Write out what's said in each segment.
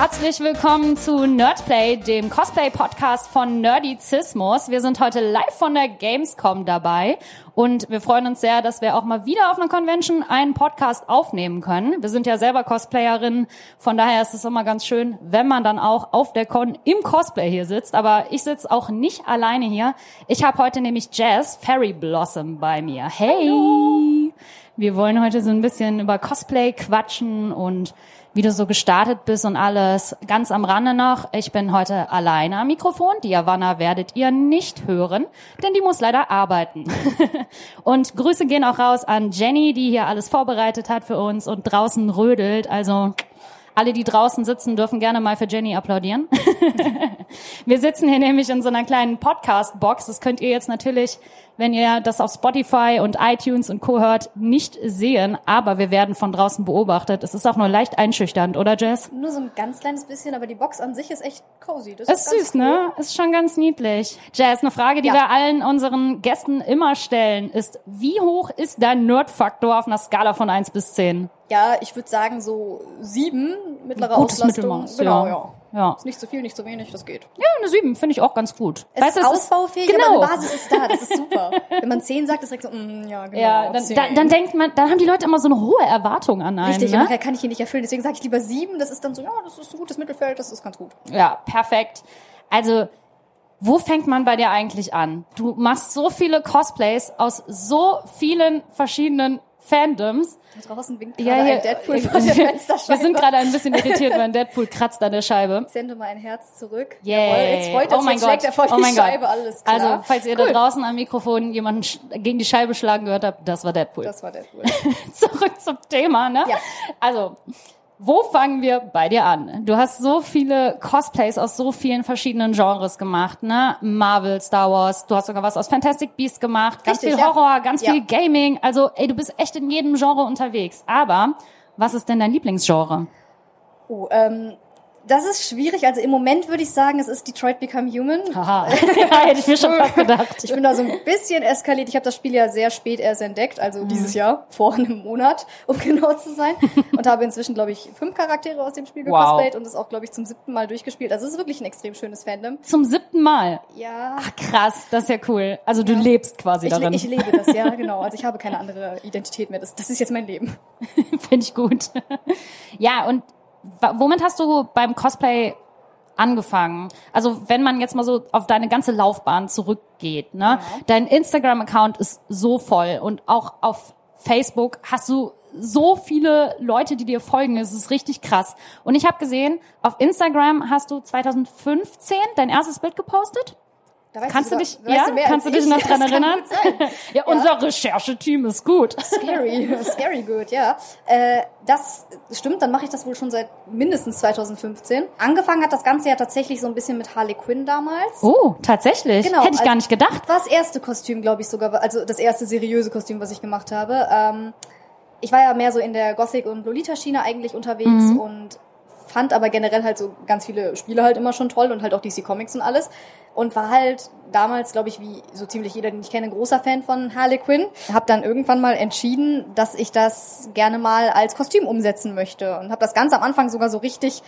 Herzlich willkommen zu Nerdplay, dem Cosplay-Podcast von Nerdizismus. Wir sind heute live von der Gamescom dabei und wir freuen uns sehr, dass wir auch mal wieder auf einer Convention einen Podcast aufnehmen können. Wir sind ja selber Cosplayerinnen, von daher ist es immer ganz schön, wenn man dann auch auf der Con im Cosplay hier sitzt. Aber ich sitze auch nicht alleine hier. Ich habe heute nämlich Jazz Fairy Blossom bei mir. Hey! Hallo. Wir wollen heute so ein bisschen über Cosplay quatschen und wie du so gestartet bist und alles. Ganz am Rande noch, ich bin heute alleine am Mikrofon. Die Havanna werdet ihr nicht hören, denn die muss leider arbeiten. und Grüße gehen auch raus an Jenny, die hier alles vorbereitet hat für uns und draußen rödelt. Also alle, die draußen sitzen, dürfen gerne mal für Jenny applaudieren. Wir sitzen hier nämlich in so einer kleinen Podcast-Box. Das könnt ihr jetzt natürlich wenn ihr das auf Spotify und iTunes und Co. hört, nicht sehen. Aber wir werden von draußen beobachtet. Es ist auch nur leicht einschüchternd, oder Jess? Nur so ein ganz kleines bisschen, aber die Box an sich ist echt cozy. Das ist, ist süß, ne? cool. ne? Ist schon ganz niedlich. Jess, eine Frage, die ja. wir allen unseren Gästen immer stellen, ist, wie hoch ist dein Nerdfaktor auf einer Skala von 1 bis 10? Ja, ich würde sagen so sieben mittlere Gutes Auslastung. Mittelmaß, genau, ja. ja. Ja. Ist nicht zu viel, nicht zu wenig, das geht. Ja, eine 7 finde ich auch ganz gut. Es weißt, ist ausbaufähig, ist, genau. aber eine Basis ist da, das ist super. Wenn man 10 sagt, ist direkt so, mm, ja, genau. Ja, dann, dann, dann, denkt man, dann haben die Leute immer so eine hohe Erwartung an einen. Richtig, ne? und kann ich hier nicht erfüllen. Deswegen sage ich lieber 7, das ist dann so, ja, das ist ein gutes Mittelfeld, das ist ganz gut. Ja, perfekt. Also, wo fängt man bei dir eigentlich an? Du machst so viele Cosplays aus so vielen verschiedenen Fandoms. Da draußen winkt gerade ja, ja, ein Deadpool vor der Fensterscheibe. Wir sind gerade ein bisschen irritiert, weil ein Deadpool kratzt an der Scheibe. Ich sende mal ein Herz zurück. Yeah. Jawohl, jetzt freut oh mein jetzt Gott. er vor oh die Scheibe, Gott. alles klar. Also, falls ihr cool. da draußen am Mikrofon jemanden gegen die Scheibe schlagen gehört habt, das war Deadpool. Das war Deadpool. Zurück zum Thema, ne? Ja. Also, wo fangen wir bei dir an? Du hast so viele Cosplays aus so vielen verschiedenen Genres gemacht, ne? Marvel, Star Wars, du hast sogar was aus Fantastic Beasts gemacht, ganz Richtig, viel Horror, ja. ganz ja. viel Gaming. Also, ey, du bist echt in jedem Genre unterwegs. Aber was ist denn dein Lieblingsgenre? Oh, ähm, das ist schwierig. Also im Moment würde ich sagen, es ist Detroit Become Human. Haha, ja, hätte ich mir schon fast gedacht. Ich bin da so ein bisschen eskaliert. Ich habe das Spiel ja sehr spät erst entdeckt, also mhm. dieses Jahr, vor einem Monat, um genau zu sein. Und habe inzwischen, glaube ich, fünf Charaktere aus dem Spiel gecosplayt wow. und es auch, glaube ich, zum siebten Mal durchgespielt. Also es ist wirklich ein extrem schönes Fandom. Zum siebten Mal? Ja. Ach krass, das ist ja cool. Also du ja. lebst quasi ich, darin. Ich lebe das, ja, genau. Also ich habe keine andere Identität mehr. Das, das ist jetzt mein Leben. Finde ich gut. ja, und womit hast du beim Cosplay angefangen? Also wenn man jetzt mal so auf deine ganze Laufbahn zurückgeht, ne? Ja. Dein Instagram-Account ist so voll und auch auf Facebook hast du so viele Leute, die dir folgen. Es ist richtig krass. Und ich habe gesehen, auf Instagram hast du 2015 dein erstes Bild gepostet. Kannst du dich, ja, kannst du dich noch dran erinnern? ja, unser Rechercheteam ist gut. Scary, scary gut, ja. Äh, das stimmt, dann mache ich das wohl schon seit mindestens 2015. Angefangen hat das Ganze ja tatsächlich so ein bisschen mit Harley Quinn damals. Oh, tatsächlich? Genau. Hätte ich gar nicht gedacht. War das erste Kostüm, glaube ich sogar, also das erste seriöse Kostüm, was ich gemacht habe. Ähm, ich war ja mehr so in der Gothic- und Lolita-Schiene eigentlich unterwegs mhm. und fand aber generell halt so ganz viele Spiele halt immer schon toll und halt auch DC Comics und alles. Und war halt damals, glaube ich, wie so ziemlich jeder, den ich kenne, großer Fan von Harley Quinn. Hab dann irgendwann mal entschieden, dass ich das gerne mal als Kostüm umsetzen möchte. Und habe das ganz am Anfang sogar so richtig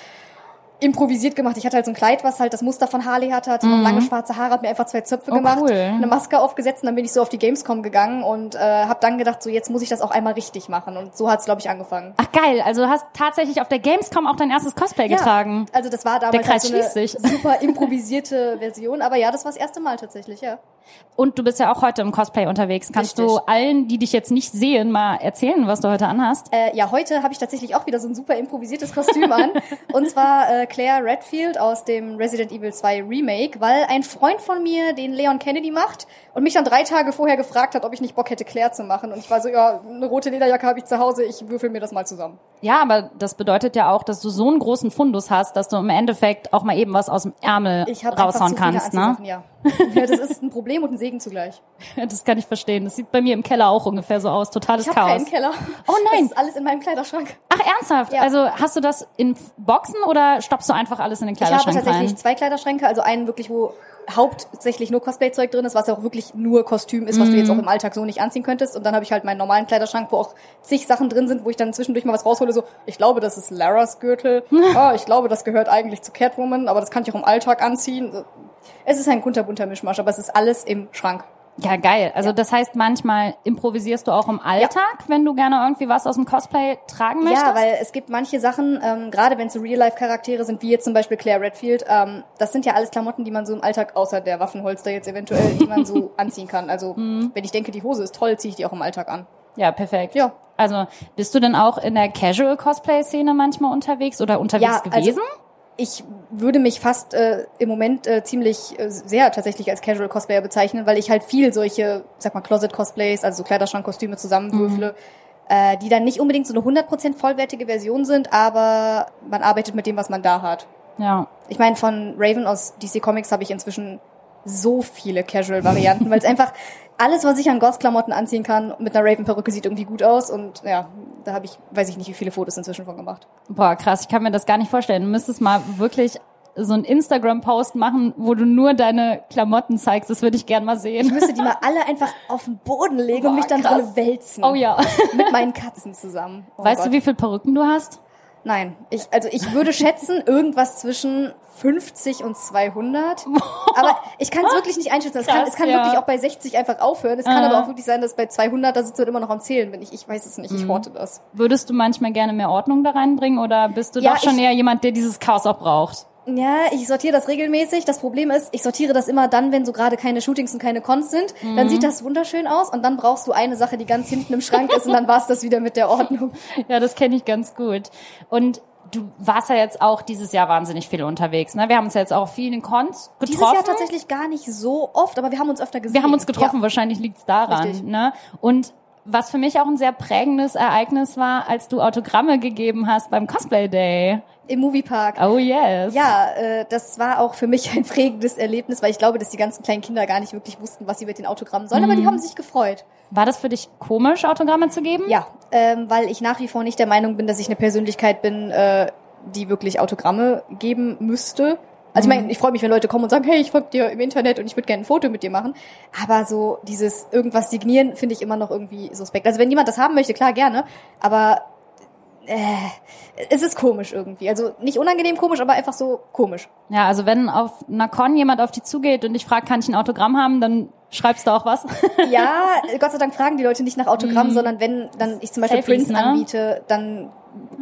improvisiert gemacht. Ich hatte halt so ein Kleid, was halt das Muster von Harley hatte, hatte mhm. noch lange schwarze Haare, hat mir einfach zwei Zöpfe oh, gemacht, cool. eine Maske aufgesetzt und dann bin ich so auf die Gamescom gegangen und äh, habe dann gedacht, so jetzt muss ich das auch einmal richtig machen und so hat's glaube ich angefangen. Ach geil, also du hast tatsächlich auf der Gamescom auch dein erstes Cosplay ja, getragen. Also das war damals halt so eine super improvisierte Version, aber ja, das war das erste Mal tatsächlich, ja. Und du bist ja auch heute im Cosplay unterwegs. Kannst Richtig. du allen, die dich jetzt nicht sehen, mal erzählen, was du heute anhast? Äh, ja, heute habe ich tatsächlich auch wieder so ein super improvisiertes Kostüm an. Und zwar äh, Claire Redfield aus dem Resident Evil 2 Remake, weil ein Freund von mir den Leon Kennedy macht und mich dann drei Tage vorher gefragt hat, ob ich nicht Bock hätte, Claire zu machen. Und ich war so, ja, eine rote Lederjacke habe ich zu Hause, ich würfel mir das mal zusammen. Ja, aber das bedeutet ja auch, dass du so einen großen Fundus hast, dass du im Endeffekt auch mal eben was aus dem Ärmel raushauen kannst, ne? Ja. ja, das ist ein Problem und ein Segen zugleich. Das kann ich verstehen. Das sieht bei mir im Keller auch ungefähr so aus. Totales ich Chaos. Keinen Keller. Oh nein. Das ist alles in meinem Kleiderschrank. Ach ernsthaft? Ja. Also hast du das in Boxen oder stoppst du einfach alles in den Ich habe Kleiderschrank tatsächlich rein? zwei Kleiderschränke, also einen wirklich, wo hauptsächlich nur Cosplay-Zeug drin ist, was auch wirklich nur Kostüm ist, was du jetzt Mhm. auch im Alltag so nicht anziehen könntest. Und dann habe ich halt meinen normalen Kleiderschrank, wo auch zig Sachen drin sind, wo ich dann zwischendurch mal was raushole, so, ich glaube, das ist Laras Gürtel, ah, ich glaube, das gehört eigentlich zu Catwoman, aber das kann ich auch im Alltag anziehen. Es ist ein kunterbunter Mischmasch, aber es ist alles im Schrank. Ja, geil. Also das heißt, manchmal improvisierst du auch im Alltag, wenn du gerne irgendwie was aus dem Cosplay tragen möchtest? Ja, weil es gibt manche Sachen, ähm, gerade wenn es so Real-Life-Charaktere sind, wie jetzt zum Beispiel Claire Redfield, ähm, das sind ja alles Klamotten, die man so im Alltag, außer der Waffenholster jetzt eventuell, die man so anziehen kann. Also Mhm. wenn ich denke, die Hose ist toll, ziehe ich die auch im Alltag an. Ja, perfekt. Ja. Also bist du denn auch in der Casual-Cosplay-Szene manchmal unterwegs oder unterwegs Ja, also- gewesen? Ich würde mich fast äh, im Moment äh, ziemlich äh, sehr tatsächlich als Casual Cosplayer bezeichnen, weil ich halt viel solche, sag mal, Closet Cosplays, also so Kleiderschrankkostüme zusammenwürfle, äh, die dann nicht unbedingt so eine 100% vollwertige Version sind, aber man arbeitet mit dem, was man da hat. ja. Ich meine, von Raven aus DC Comics habe ich inzwischen so viele Casual-Varianten, weil es einfach alles, was ich an Goth-Klamotten anziehen kann, mit einer Raven-Perücke sieht irgendwie gut aus und ja, da habe ich, weiß ich nicht, wie viele Fotos inzwischen von gemacht. Boah, krass, ich kann mir das gar nicht vorstellen. Du müsstest mal wirklich so einen Instagram-Post machen, wo du nur deine Klamotten zeigst. Das würde ich gern mal Ich sehen. müsste die mal alle einfach auf den Boden legen Boah, und mich dann krass. drin wälzen. Oh ja. Mit meinen Katzen zusammen. Oh weißt Gott. du, wie viele Perücken du hast? Nein, ich, also ich würde schätzen, irgendwas zwischen 50 und 200. Aber ich kann es wirklich nicht einschätzen. Es kann, es kann ja. wirklich auch bei 60 einfach aufhören. Es kann aber auch wirklich sein, dass bei 200, da sitzt du immer noch am Zählen bin. Ich, ich weiß es nicht, Mhm. ich horte das. Würdest du manchmal gerne mehr Ordnung da reinbringen oder bist du Ja, doch schon eher jemand, der dieses Chaos auch braucht? Ja, ich sortiere das regelmäßig. Das Problem ist, ich sortiere das immer dann, wenn so gerade keine Shootings und keine Cons sind. Mhm. Dann sieht das wunderschön aus und dann brauchst du eine Sache, die ganz hinten im Schrank ist und dann war's das wieder mit der Ordnung. Ja, das kenne ich ganz gut. Und du warst ja jetzt auch dieses Jahr wahnsinnig viel unterwegs. Ne? Wir haben uns ja jetzt auch viel in Cons getroffen. Dieses Jahr tatsächlich gar nicht so oft, aber wir haben uns öfter gesehen. Wir haben uns getroffen, Ja. wahrscheinlich liegt's daran. Richtig. Ne? Und was für mich auch ein sehr prägendes Ereignis war, als du Autogramme gegeben hast beim Cosplay Day. Im Moviepark. Oh yes. Ja, äh, das war auch für mich ein prägendes Erlebnis, weil ich glaube, dass die ganzen kleinen Kinder gar nicht wirklich wussten, was sie mit den Autogrammen sollen, Mhm. aber die haben sich gefreut. War das für dich komisch, Autogramme zu geben? Ja, ähm, weil ich nach wie vor nicht der Meinung bin, dass ich eine Persönlichkeit bin, äh, die wirklich Autogramme geben müsste. Also ich meine, ich freue mich, wenn Leute kommen und sagen, hey, ich folge dir im Internet und ich würde gerne ein Foto mit dir machen. Aber so dieses irgendwas signieren finde ich immer noch irgendwie suspekt. Also wenn jemand das haben möchte, klar gerne. Aber äh, es ist komisch irgendwie. Also nicht unangenehm komisch, aber einfach so komisch. Ja, also wenn auf einer Con jemand auf dich zugeht und dich fragt, kann ich ein Autogramm haben, dann schreibst du auch was. Ja, Gott sei Dank fragen die Leute nicht nach Autogramm, sondern wenn dann ich zum Beispiel Selfies, Prints ne? anbiete, dann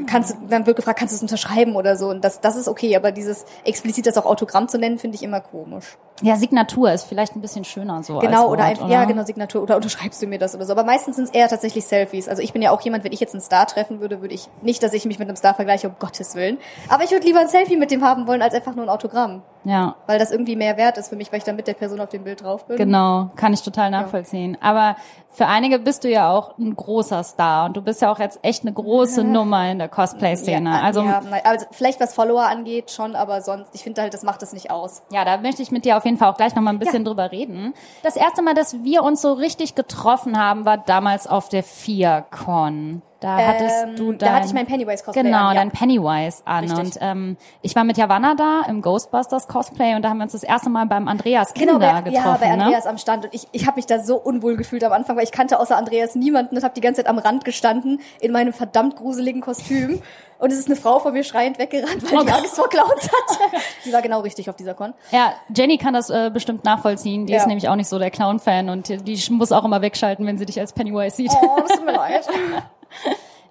kannst du, dann wird gefragt, kannst du es unterschreiben oder so. Und das, das ist okay, aber dieses explizit das auch Autogramm zu nennen, finde ich immer komisch. Ja, Signatur ist vielleicht ein bisschen schöner so. Genau, als oder Wort, einfach, ja, genau, Signatur, oder unterschreibst du mir das oder so. Aber meistens sind es eher tatsächlich Selfies. Also ich bin ja auch jemand, wenn ich jetzt einen Star treffen würde, würde ich nicht, dass ich mich mit einem Star vergleiche, um Gottes Willen. Aber ich würde lieber ein Selfie mit dem haben wollen, als einfach nur ein Autogramm. Ja, Weil das irgendwie mehr wert ist für mich, weil ich dann mit der Person auf dem Bild drauf bin. genau, kann ich total nachvollziehen. Aber für einige bist du ja auch ein großer Star und du bist ja auch jetzt echt eine große Nummer in der Cosplay-Szene. Ja, also ja, also vielleicht was Follower angeht schon, aber sonst, ich finde halt, das macht das nicht aus. Ja, da möchte ich mit dir auf jeden Fall auch gleich noch mal ein bisschen drüber reden. Das erste Mal, dass wir uns so richtig getroffen haben, war damals auf der FIA-Con. Da hattest Ähm, du da dein, hatte ich mein Pennywise-Cosplay Genau, an, ja. dein Pennywise an. Richtig. Und ähm, ich war mit Javanna da im Ghostbusters Cosplay und da haben wir uns das erste Mal beim Andreas Kinder Genau, bei, getroffen. ja, bei Andreas ne? am Stand. Und ich, ich habe mich da so unwohl gefühlt am Anfang, weil ich kannte außer Andreas niemanden und habe die ganze Zeit am Rand gestanden in meinem verdammt gruseligen Kostüm. Und es ist eine Frau vor mir schreiend weggerannt, weil Oh die. Angst vor Clowns hatte. Die war genau richtig auf dieser Con. Ja, Jenny kann das äh, bestimmt nachvollziehen. Die Ja. ist nämlich auch nicht so der Clown-Fan und die, die muss auch immer wegschalten, wenn sie dich als Pennywise sieht. Oh, das tut mir leid.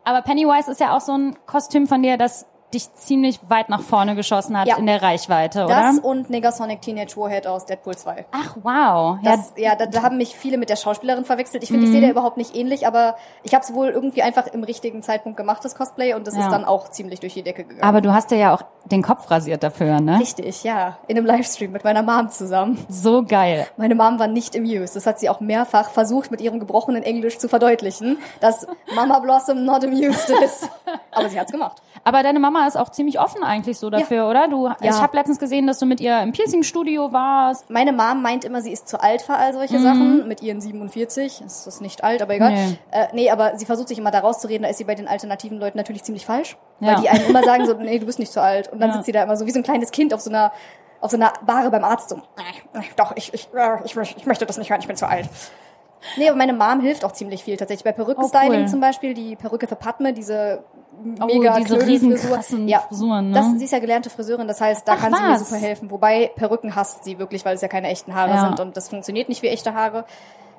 Aber Pennywise ist ja auch so ein Kostüm von dir, das dich ziemlich weit nach vorne geschossen hat Ja. in der Reichweite, Das oder? und Negasonic Teenage Warhead aus Deadpool 2. Ach, wow. Das, ja, da, da haben mich viele mit der Schauspielerin verwechselt. Ich finde, Mhm. ich sehe der überhaupt nicht ähnlich, aber ich habe es wohl irgendwie einfach im richtigen Zeitpunkt gemacht, das Cosplay, und das Ja. ist dann auch ziemlich durch die Decke gegangen. Aber du hast dir ja auch den Kopf rasiert dafür, ne? Richtig, ja. In einem Livestream mit meiner Mom zusammen. So geil. Meine Mom war nicht amused. Das hat sie auch mehrfach versucht, mit ihrem gebrochenen Englisch zu verdeutlichen, dass Mama Blossom not amused ist. Aber sie hat's gemacht. Aber deine Mama ist auch ziemlich offen eigentlich so dafür, oder? Du, ich habe letztens gesehen, dass du mit ihr im Piercing-Studio warst. Meine Mom meint immer, sie ist zu alt für all solche Sachen. Mit ihren 47. Das ist nicht alt, aber egal. Mhm. Nee. Äh, nee, aber sie versucht sich immer da rauszureden. Da ist sie bei den alternativen Leuten natürlich ziemlich falsch. Ja. Weil die einem immer sagen so, nee, du bist nicht zu alt. Und dann Ja. sitzt sie da immer so wie so ein kleines Kind auf so einer auf so einer Bahre beim Arzt so. "Nee, Doch, ich, ich, äh, ich, ich möchte das nicht hören, ich bin zu alt. Nee, aber meine Mom hilft auch ziemlich viel tatsächlich. Bei Perückenstyling Oh, cool. zum Beispiel, die Perücke für Padme, diese Oh, mega diese Knödelfrisur. riesen krassen ja, Frisuren, ne? Das, sie ist ja gelernte Friseurin, das heißt, da Ach, kann sie mir was? super helfen. Wobei Perücken hasst sie wirklich, weil es ja keine echten Haare Ja. sind und das funktioniert nicht wie echte Haare.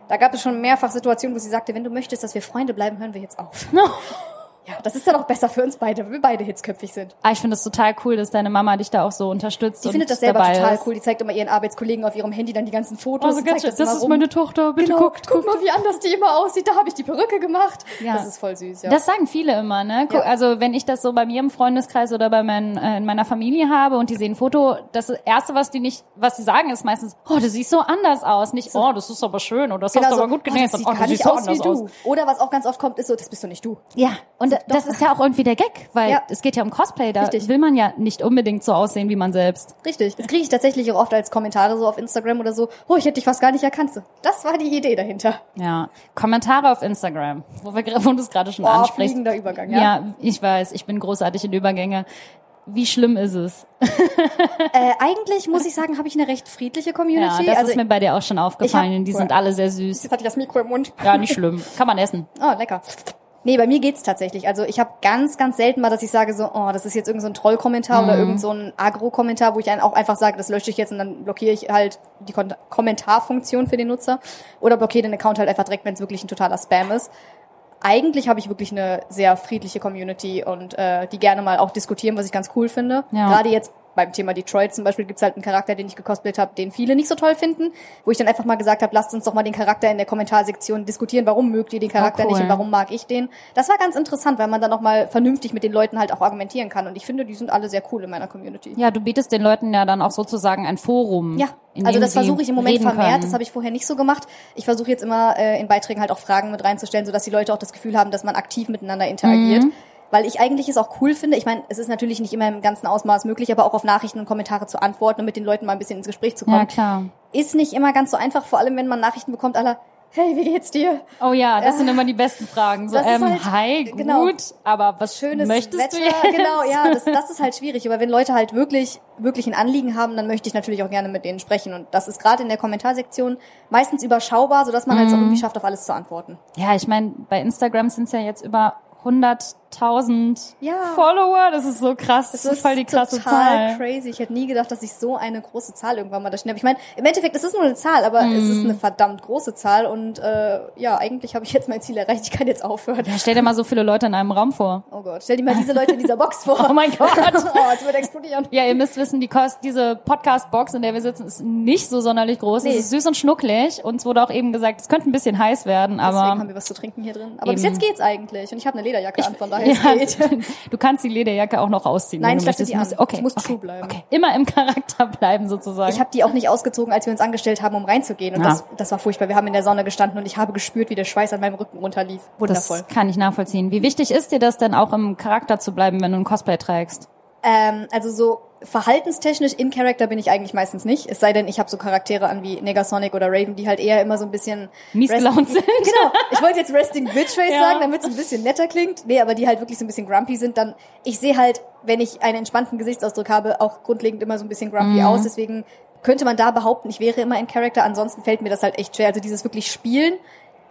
Da gab es schon mehrfach Situationen, wo sie sagte, wenn du möchtest, dass wir Freunde bleiben, hören wir jetzt auf. Ja, das ist dann auch besser für uns beide, weil wir beide hitzköpfig sind. Ah, ich finde es total cool, dass deine Mama dich da auch so unterstützt. Die findet das selber toal ist. cool. Die zeigt immer ihren Arbeitskollegen auf ihrem Handy dann die ganzen Fotos. Oh, so und ganz. Das immer ist rum. meine Tochter, bitte Genau, guckt, guck mal, wie anders die immer aussieht. Da habe ich die Perücke gemacht. Ja. Das ist voll süß, ja. Das sagen viele immer, ne? Guck, Ja. Also wenn ich das so bei mir im Freundeskreis oder bei mein, äh, in meiner Familie habe und die sehen ein Foto, das erste, was die nicht, was sie sagen, ist meistens, oh, du siehst so anders aus, nicht, oh, das ist aber schön oder das hast du aber gut oh, genäht, das sieht oh, gar nicht so aus wie du. aus. Oder was auch ganz oft kommt, ist so, das bist du nicht du. Ja, und das ist ja auch irgendwie der Gag, weil Ja. es geht ja um Cosplay, da Richtig. will man ja nicht unbedingt so aussehen wie man selbst. Richtig. Das kriege ich tatsächlich auch oft als Kommentare so auf Instagram oder so. Oh, ich hätte dich fast gar nicht erkannt. Das war die Idee dahinter. Ja, Kommentare auf Instagram, wo, wir, wo du es gerade schon Oh, ansprichst. fliegender Übergang, ja. ja, ich weiß, ich bin großartig in Übergänge. Wie schlimm ist es? Äh, eigentlich muss ich sagen, habe ich eine recht friedliche Ja, Community. das also ist mir bei dir auch schon aufgefallen. Die cool. sind alle sehr süß. jetzt hatte ich das Mikro im Mund. Ja, nicht schlimm. Kann man essen. Oh, lecker. Nee, bei mir geht's tatsächlich. Also ich habe ganz, ganz selten mal, dass ich sage so, oh, das ist jetzt irgendein so ein Trollkommentar oder irgend so ein Agro-Kommentar, wo ich dann auch einfach sage, das lösche ich jetzt und dann blockiere ich halt die Kon Kommentarfunktion für den Nutzer oder blockiere den Account halt einfach direkt, wenn es wirklich ein totaler Spam ist. Eigentlich habe ich wirklich eine sehr friedliche Community und äh, die gerne mal auch diskutieren, was ich ganz cool finde. Ja. Gerade jetzt beim Thema Detroit zum Beispiel gibt's halt einen Charakter, den ich gecosplayt habe, den viele nicht so toll finden, wo ich dann einfach mal gesagt habe, lasst uns doch mal den Charakter in der Kommentarsektion diskutieren, warum mögt ihr den Charakter Oh, cool. nicht und warum mag ich den. Das war ganz interessant, weil man dann auch mal vernünftig mit den Leuten halt auch argumentieren kann und ich finde, die sind alle sehr cool in meiner Community. Ja, du bietest den Leuten ja dann auch sozusagen ein Forum. Ja, also das versuche ich im Moment vermehrt. können. Das habe ich vorher nicht so gemacht. Ich versuche jetzt immer äh, in Beiträgen halt auch Fragen mit reinzustellen, sodass die Leute auch das Gefühl haben, dass man aktiv miteinander interagiert. Mhm. Weil ich eigentlich es auch cool finde. Ich meine, es ist natürlich nicht immer im ganzen Ausmaß möglich, aber auch auf Nachrichten und Kommentare zu antworten und mit den Leuten mal ein bisschen ins Gespräch zu kommen. Ja, klar. Ist nicht immer ganz so einfach, vor allem wenn man Nachrichten bekommt, aller, hey, wie geht's dir? Oh ja, das sind immer die besten Fragen. So, ähm, halt- hi, gut, genau. aber was Schönes möchtest Wetter, du jetzt? genau, ja, das, das ist halt schwierig. Aber wenn Leute halt wirklich, wirklich ein Anliegen haben, dann möchte ich natürlich auch gerne mit denen sprechen. Und das ist gerade in der Kommentarsektion meistens überschaubar, sodass man halt Mhm. so irgendwie schafft, auf alles zu antworten. Ja, ich meine, bei Instagram sind es ja jetzt über 100.000 Ja. Follower. Das ist so krass. Das, ist voll die krasse total Zahl. crazy. Ich hätte nie gedacht, dass ich so eine große Zahl irgendwann mal da stehen habe. Ich meine, im Endeffekt, es ist nur eine Zahl, aber es Mhm. ist eine verdammt große Zahl. Und äh, ja, eigentlich habe ich jetzt mein Ziel erreicht. Ich kann jetzt aufhören. Ja, stell dir mal so viele Leute in einem Raum vor. Oh Gott, stell dir mal diese Leute in dieser Box vor. Oh mein Gott. oh, es wird explodieren. Ja, ihr müsst wissen, die Kost, diese Podcast-Box, in der wir sitzen, ist nicht so sonderlich groß. Nee. Es ist süß und schnucklig. Uns wurde auch eben gesagt, es könnte ein bisschen heiß werden, Deswegen haben aber wir was zu trinken hier drin. Aber bis Eben. jetzt geht's eigentlich. Und ich habe eine Lederjacke an, von daher ja, es geht. du kannst die Lederjacke auch noch ausziehen. Nein, ich lasse die an. Musst- Okay, Ich muss okay, true bleiben. Okay, immer im Charakter bleiben sozusagen. Ich habe die auch nicht ausgezogen, als wir uns angestellt haben, um reinzugehen. Und Ja. das, das war furchtbar. Wir haben in der Sonne gestanden und ich habe gespürt, wie der Schweiß an meinem Rücken runterlief. Wundervoll. das kann ich nachvollziehen. Wie wichtig ist dir das denn auch im Charakter zu bleiben, wenn du ein Cosplay trägst? Ähm, also so verhaltenstechnisch in Character bin ich eigentlich meistens nicht. Es sei denn, ich habe so Charaktere an wie Negasonic oder Raven, die halt eher immer so ein bisschen Mies gelaunt sind. Genau. Ich wollte jetzt Resting Bitch Face Ja. sagen, damit es ein bisschen netter klingt. Nee, aber die halt wirklich so ein bisschen grumpy sind. Dann ich sehe halt, wenn ich einen entspannten Gesichtsausdruck habe, auch grundlegend immer so ein bisschen grumpy aus. Deswegen könnte man da behaupten, ich wäre immer in Character. Ansonsten fällt mir das halt echt schwer. Also dieses wirklich Spielen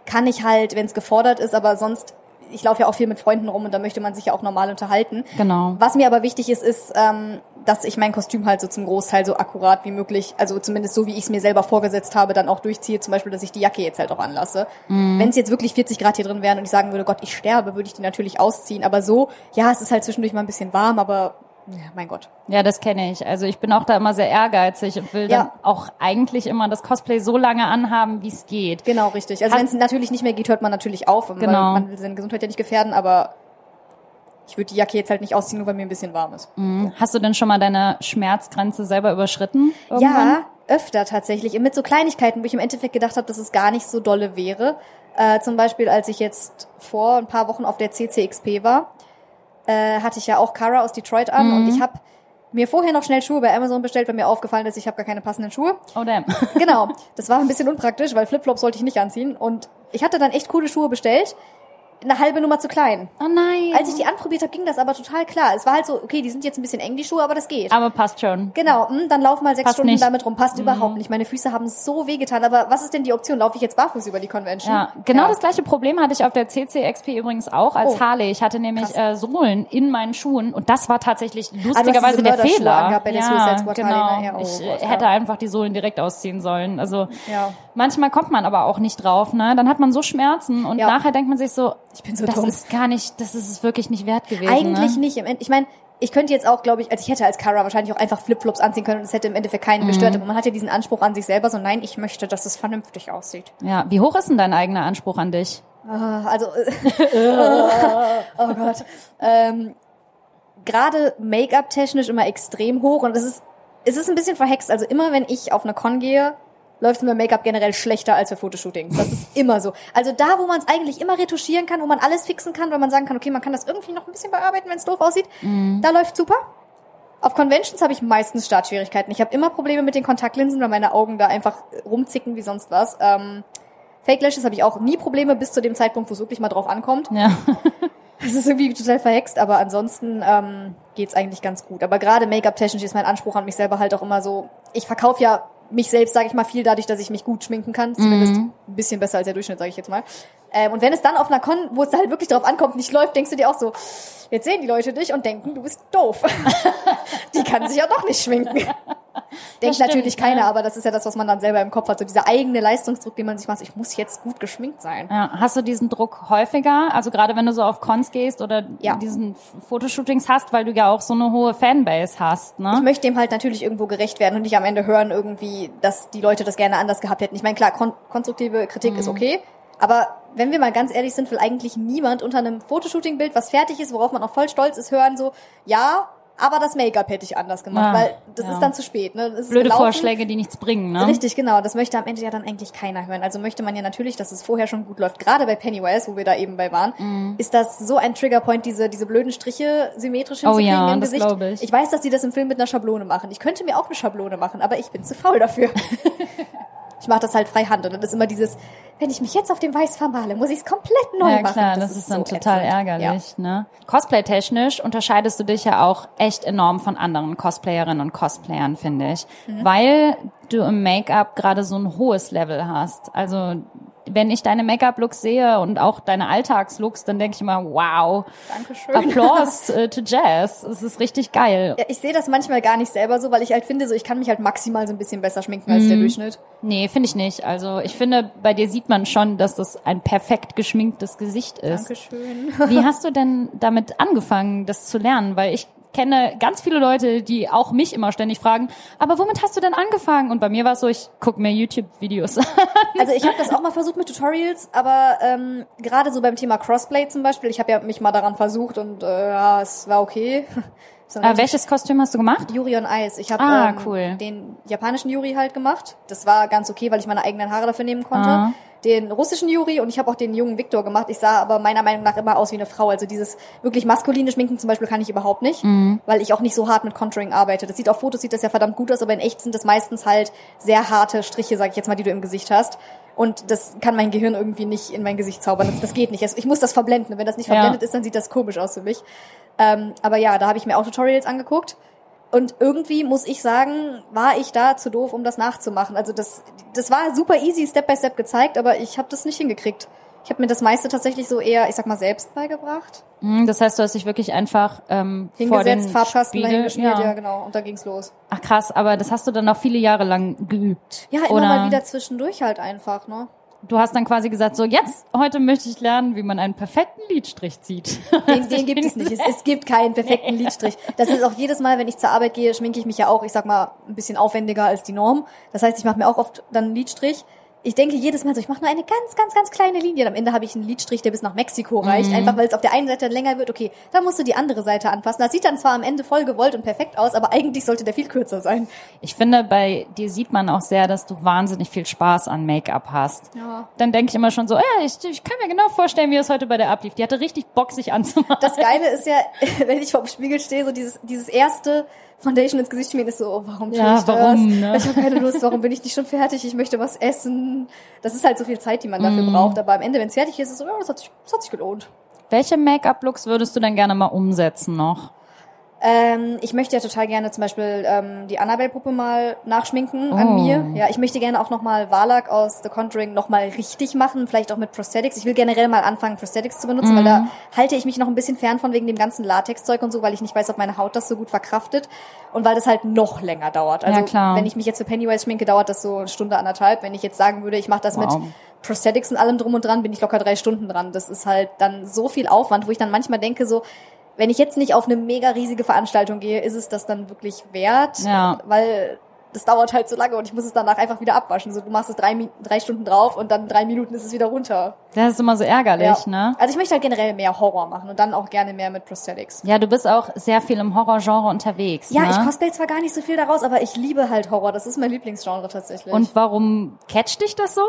kann ich halt, wenn es gefordert ist, aber sonst ich laufe ja auch viel mit Freunden rum und da möchte man sich ja auch normal unterhalten. Genau. Was mir aber wichtig ist, ist, ähm, dass ich mein Kostüm halt so zum Großteil so akkurat wie möglich, also zumindest so wie ich es mir selber vorgesetzt habe, dann auch durchziehe. Zum Beispiel, dass ich die Jacke jetzt halt auch anlasse. Wenn es jetzt wirklich 40 Grad hier drin wären und ich sagen würde, Gott, ich sterbe, würde ich die natürlich ausziehen. Aber so, ja, es ist halt zwischendurch mal ein bisschen warm, aber ja, mein Gott. Ja, das kenne ich. Also ich bin auch da immer sehr ehrgeizig und will dann Ja. auch eigentlich immer das Cosplay so lange anhaben, wie es geht. Genau, richtig. Also wenn es natürlich nicht mehr geht, hört man natürlich auf, weil Genau. man will seine Gesundheit ja nicht gefährden, aber ich würde die Jacke jetzt halt nicht ausziehen, nur weil mir ein bisschen warm ist. Mhm. Hast du denn schon mal deine Schmerzgrenze selber überschritten? Irgendwann? Ja, öfter tatsächlich. Mit so Kleinigkeiten, wo ich im Endeffekt gedacht habe, dass es gar nicht so dolle wäre. Äh, zum Beispiel, als ich jetzt vor ein paar Wochen auf der CCXP war. Äh, hatte ich ja auch Kara aus Detroit an und ich habe mir vorher noch schnell Schuhe bei Amazon bestellt, weil mir aufgefallen ist, ich habe gar keine passenden Schuhe. Oh damn. Genau, das war ein bisschen unpraktisch, weil Flipflops sollte ich nicht anziehen und ich hatte dann echt coole Schuhe bestellt, eine halbe Nummer zu klein. Oh nein. Als ich die anprobiert habe, ging das aber total klar. Es war halt so, okay, die sind jetzt ein bisschen eng, die Schuhe, aber das geht. aber passt schon. Genau, mh, dann lauf mal sechs Passt Stunden nicht. damit rum. Passt überhaupt nicht. Meine Füße haben so wehgetan. Aber was ist denn die Option? Laufe ich jetzt barfuß über die Convention? Ja, genau Ja. das gleiche Problem hatte ich auf der CCXP übrigens auch als Oh. Harley. Ich hatte nämlich äh, Sohlen in meinen Schuhen und das war tatsächlich lustigerweise diese der Fehler. bei der ja, genau. Harley, ne? Ja, oh ich äh, Gott, ja. hätte einfach die Sohlen direkt ausziehen sollen. Also Ja. manchmal kommt man aber auch nicht drauf. Ne? Dann hat man so Schmerzen und Ja. nachher denkt man sich so, Ich bin so das dumm. ist gar nicht, das ist es wirklich nicht wert gewesen. Eigentlich ne? nicht. Im End- Ich meine, ich könnte jetzt auch, glaube ich, also ich hätte als Kara wahrscheinlich auch einfach Flipflops anziehen können und es hätte im Endeffekt keinen Mhm. gestört. Aber man hat ja diesen Anspruch an sich selber, so nein, ich möchte, dass es vernünftig aussieht. Ja, wie hoch ist denn dein eigener Anspruch an dich? Ah, Also, oh Gott. Ähm, Gerade Make-up-technisch immer extrem hoch und es ist, es ist ein bisschen verhext. Also immer, wenn ich auf eine Con gehe, läuft mir Make-up generell schlechter als für Fotoshootings. Das ist immer so. Also da, wo man es eigentlich immer retuschieren kann, wo man alles fixen kann, weil man sagen kann, okay, man kann das irgendwie noch ein bisschen bearbeiten, wenn es doof aussieht, da läuft super. Auf Conventions habe ich meistens Startschwierigkeiten. Ich habe immer Probleme mit den Kontaktlinsen, weil meine Augen da einfach rumzicken wie sonst was. Ähm, Fake Lashes habe ich auch nie Probleme bis zu dem Zeitpunkt, wo es wirklich mal drauf ankommt. Ja. Das ist irgendwie total verhext, aber ansonsten ähm, geht's eigentlich ganz gut. Aber gerade Make-up-technisch ist mein Anspruch an mich selber halt auch immer so. Ich verkaufe ja mich selbst, sage ich mal, viel dadurch, dass ich mich gut schminken kann. Zumindest ein bisschen besser als der Durchschnitt, sage ich jetzt mal. Ähm, und wenn es dann auf einer Con, wo es da halt wirklich drauf ankommt, nicht läuft, denkst du dir auch so, jetzt sehen die Leute dich und denken, du bist doof. die kann sich ja doch nicht schminken. Denkt stimmt, natürlich keiner, ja. aber das ist ja das, was man dann selber im Kopf hat. So dieser eigene Leistungsdruck, den man sich macht, ich muss jetzt gut geschminkt sein. Ja, hast du diesen Druck häufiger? Also gerade wenn du so auf Cons gehst oder Ja. diesen Fotoshootings hast, weil du ja auch so eine hohe Fanbase hast, Ich ne? möchte dem halt natürlich irgendwo gerecht werden und nicht am Ende hören irgendwie, dass die Leute das gerne anders gehabt hätten. Ich meine, klar, kon konstruktive Kritik ist okay, aber wenn wir mal ganz ehrlich sind, will eigentlich niemand unter einem Fotoshooting-Bild, was fertig ist, worauf man auch voll stolz ist, hören so, ja, aber das Make-up hätte ich anders gemacht, Ah, weil das ja. ist dann zu spät. Ne? Blöde gelaufen. Vorschläge, die nichts bringen, ne? Richtig, genau. Das möchte am Ende ja dann eigentlich keiner hören. Also möchte man ja natürlich, dass es vorher schon gut läuft. Gerade bei Pennywise, wo wir da eben bei waren, Mhm. ist das so ein Triggerpoint, diese, diese blöden Striche symmetrisch Oh hinzukriegen ja, im das Gesicht. ich. ich weiß, dass die das im Film mit einer Schablone machen. Ich könnte mir auch eine Schablone machen, aber ich bin zu faul dafür. ich mache das halt freihand und dann ist immer dieses, wenn ich mich jetzt auf dem Weiß vermale, muss ich es komplett neu ja machen. klar, das, ist dann so total ätzend. ärgerlich, ne? Cosplay-technisch unterscheidest du dich ja auch echt enorm von anderen Cosplayerinnen und Cosplayern, finde ich. Mhm. Weil du im Make-up gerade so ein hohes Level hast. Also wenn ich deine Make-up-Looks sehe und auch deine Alltagslooks, dann denke ich immer, wow. Dankeschön. Applaus äh, to Jazz. Es ist richtig geil. Ja, ich sehe das manchmal gar nicht selber so, weil ich halt finde, so ich kann mich halt maximal so ein bisschen besser schminken als der Mhm. Durchschnitt. Nee, finde ich nicht. Also ich finde, bei dir sieht man schon, dass das ein perfekt geschminktes Gesicht ist. Dankeschön. Wie hast du denn damit angefangen, das zu lernen? Weil ich kenne ganz viele Leute, die auch mich immer ständig fragen, aber womit hast du denn angefangen? Und bei mir war es so, ich gucke mir YouTube-Videos an. Also ich habe das auch mal versucht mit Tutorials, aber ähm, gerade so beim Thema Crossplay zum Beispiel, ich habe ja mich mal daran versucht und äh, ja, es war okay. Äh, welches Kostüm hast du gemacht? Yuri on Ice. Ich habe Ah, ähm, cool. den japanischen Yuri halt gemacht. Das war ganz okay, weil ich meine eigenen Haare dafür nehmen konnte. Ah. Den russischen Yuri und ich habe auch den jungen Victor gemacht. Ich sah aber meiner Meinung nach immer aus wie eine Frau. Also dieses wirklich maskuline Schminken zum Beispiel kann ich überhaupt nicht, Mhm. weil ich auch nicht so hart mit Contouring arbeite. Das sieht auf Fotos sieht das ja verdammt gut aus, aber in echt sind das meistens halt sehr harte Striche, sag ich jetzt mal, die du im Gesicht hast. Und das kann mein Gehirn irgendwie nicht in mein Gesicht zaubern. Das, das geht nicht. Also Ich muss das verblenden. Und wenn das nicht Ja. verblendet ist, dann sieht das komisch aus für mich. Ähm, aber ja, da habe ich mir auch Tutorials angeguckt. Und irgendwie muss ich sagen, war ich da zu doof, um das nachzumachen. Also das, das war super easy, Step by Step gezeigt, aber ich habe das nicht hingekriegt. Ich habe mir das meiste tatsächlich so eher, ich sag mal, selbst beigebracht. Hm, Das heißt, du hast dich wirklich einfach ähm, vor Hingesetzt, Farbkasten Spiegel, dahin geschmiert, ja. ja. genau. Und da ging's los. Ach krass, aber das hast du dann auch viele Jahre lang geübt. Ja, immer Oder mal wieder zwischendurch halt einfach, ne? Du hast dann quasi gesagt, so jetzt, heute möchte ich lernen, wie man einen perfekten Lidstrich zieht. Den, den gibt es nicht. Es, es gibt keinen perfekten Lidstrich. Das ist auch jedes Mal, wenn ich zur Arbeit gehe, schminke ich mich ja auch, ich sag mal, ein bisschen aufwendiger als die Norm. Das heißt, ich mache mir auch oft dann einen Lidstrich. Ich denke jedes Mal so, ich mache nur eine ganz, ganz, ganz kleine Linie. Und am Ende habe ich einen Lidstrich, der bis nach Mexiko reicht. Mhm. Einfach weil es auf der einen Seite länger wird. Okay, dann musst du die andere Seite anpassen. Das sieht dann zwar am Ende voll gewollt und perfekt aus, aber eigentlich sollte der viel kürzer sein. Ich finde, bei dir sieht man auch sehr, dass du wahnsinnig viel Spaß an Make-up hast. Ja. Dann denke ich immer schon so, ja, ich, ich kann mir genau vorstellen, wie es heute bei der ablief. Die hatte richtig Bock, sich anzumachen. Das Geile ist ja, wenn ich vor dem Spiegel stehe, so dieses, dieses erste Foundation ins Gesicht schmieren ist so, oh, warum tue Ja, ich das? warum, ne? Ich habe keine Lust, warum bin ich nicht schon fertig? Ich möchte was essen. Das ist halt so viel Zeit, die man dafür Mhm. braucht. Aber am Ende, wenn es fertig ist, ist es so, ja, das hat sich, das hat sich gelohnt. Welche Make-up-Looks würdest du denn gerne mal umsetzen noch? Ähm, ich möchte ja total gerne zum Beispiel ähm, die Annabelle-Puppe mal nachschminken Oh. an mir. Ja, ich möchte gerne auch nochmal Valak aus The Conjuring nochmal richtig machen, vielleicht auch mit Prosthetics. Ich will generell mal anfangen, Prosthetics zu benutzen, weil da halte ich mich noch ein bisschen fern von wegen dem ganzen Latexzeug und so, weil ich nicht weiß, ob meine Haut das so gut verkraftet und weil das halt noch länger dauert. Also Ja, klar. wenn ich mich jetzt für Pennywise schminke, dauert das so eine Stunde, anderthalb. Wenn ich jetzt sagen würde, ich mache das Wow. mit Prosthetics und allem drum und dran, bin ich locker drei Stunden dran. Das ist halt dann so viel Aufwand, wo ich dann manchmal denke so, wenn ich jetzt nicht auf eine mega riesige Veranstaltung gehe, ist es das dann wirklich wert? Ja. Weil das dauert halt so lange und ich muss es danach einfach wieder abwaschen. So, du machst es drei, drei Stunden drauf und dann drei Minuten ist es wieder runter. Das ist immer so ärgerlich, ne? Also ich möchte halt generell mehr Horror machen und dann auch gerne mehr mit Prosthetics. Ja, du bist auch sehr viel im Horrorgenre unterwegs. Ja, ne? ich cosplay zwar gar nicht so viel daraus, aber ich liebe halt Horror. Das ist mein Lieblingsgenre tatsächlich. Und warum catcht dich das so?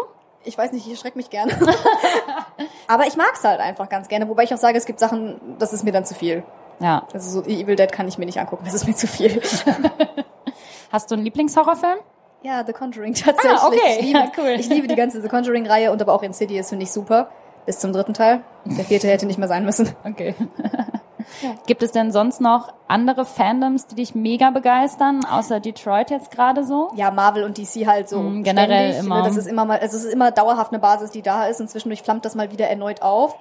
Ich weiß nicht, ich erschrecke mich gerne. aber ich mag's halt einfach ganz gerne. Wobei ich auch sage, es gibt Sachen, das ist mir dann zu viel. Ja. Also so Evil Dead kann ich mir nicht angucken, das ist mir zu viel. Hast du einen Lieblingshorrorfilm? Ja, The Conjuring tatsächlich. Ah, okay. Ich liebe, Ja, cool. ich liebe die ganze The Conjuring-Reihe und aber auch Insidious finde ich super. Bis zum dritten Teil. Der vierte hätte nicht mehr sein müssen. Okay. Gibt es denn sonst noch andere Fandoms, die dich mega begeistern, außer Detroit jetzt gerade so? Ja, Marvel und DC halt so Mm, generell ständig. immer. Ne, Das ist immer mal, also es ist immer dauerhaft eine Basis, die da ist und zwischendurch flammt das mal wieder erneut auf.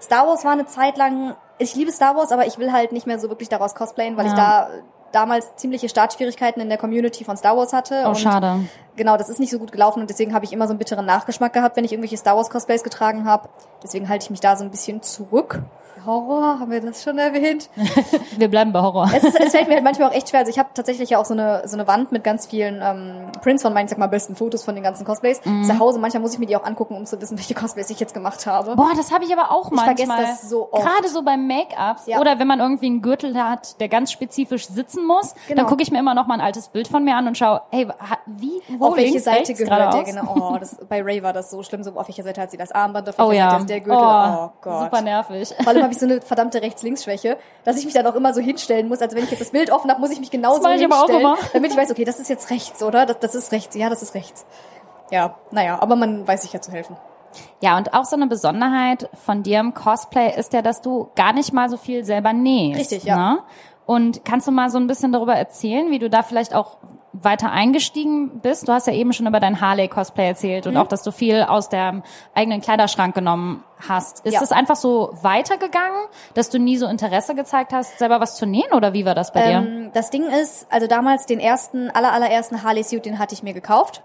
Star Wars war eine Zeit lang, ich liebe Star Wars, aber ich will halt nicht mehr so wirklich daraus cosplayen, weil Ja. ich da damals ziemliche Startschwierigkeiten in der Community von Star Wars hatte. Oh, und schade. Genau, das ist nicht so gut gelaufen und deswegen habe ich immer so einen bitteren Nachgeschmack gehabt, wenn ich irgendwelche Star Wars Cosplays getragen habe. Deswegen halte ich mich da so ein bisschen zurück. Horror, haben wir das schon erwähnt? Wir bleiben bei Horror. Es, ist, es fällt mir halt manchmal auch echt schwer. Also ich habe tatsächlich ja auch so eine so eine Wand mit ganz vielen ähm, Prints von meinen, ich sag mal, besten Fotos von den ganzen Cosplays. Zu Hause, manchmal muss ich mir die auch angucken, um zu wissen, welche Cosplays ich jetzt gemacht habe. Boah, das habe ich aber auch manchmal. vergesse das so oft. Gerade so beim Make-ups Ja. oder wenn man irgendwie einen Gürtel hat, der ganz spezifisch sitzen muss, Genau. dann gucke ich mir immer noch mal ein altes Bild von mir an und schaue, hey, wie, wo auf welche links, Seite rechts, gehört der? Genau. Oh, das, bei Ray war das so schlimm. So, auf welcher Seite hat sie das Armband, auf Oh welcher ja. Seite ist der Gürtel? Oh, Oh, Gott. Super nervig. Vor allem habe ich so eine verdammte Rechts-Links-Schwäche, dass ich mich dann auch immer so hinstellen muss. Also wenn ich jetzt das Bild offen habe, muss ich mich genauso Das mach ich aber auch hinstellen, immer. damit ich weiß, okay, das ist jetzt rechts, oder? Das, das ist rechts. Ja, das ist rechts. Ja, naja, aber man weiß sich ja zu helfen. Ja, und auch so eine Besonderheit von dir im Cosplay ist ja, dass du gar nicht mal so viel selber nähst. Richtig, ja. Ne? Und kannst du mal so ein bisschen darüber erzählen, wie du da vielleicht auch weiter eingestiegen bist? Du hast ja eben schon über dein Harley-Cosplay erzählt und Mhm. auch, dass du viel aus dem eigenen Kleiderschrank genommen hast. Ist Ja. es einfach so weitergegangen, dass du nie so Interesse gezeigt hast, selber was zu nähen oder wie war das bei dir? Ähm, das Ding ist, also damals den ersten, aller, allerersten Harley-Suit, den hatte ich mir gekauft.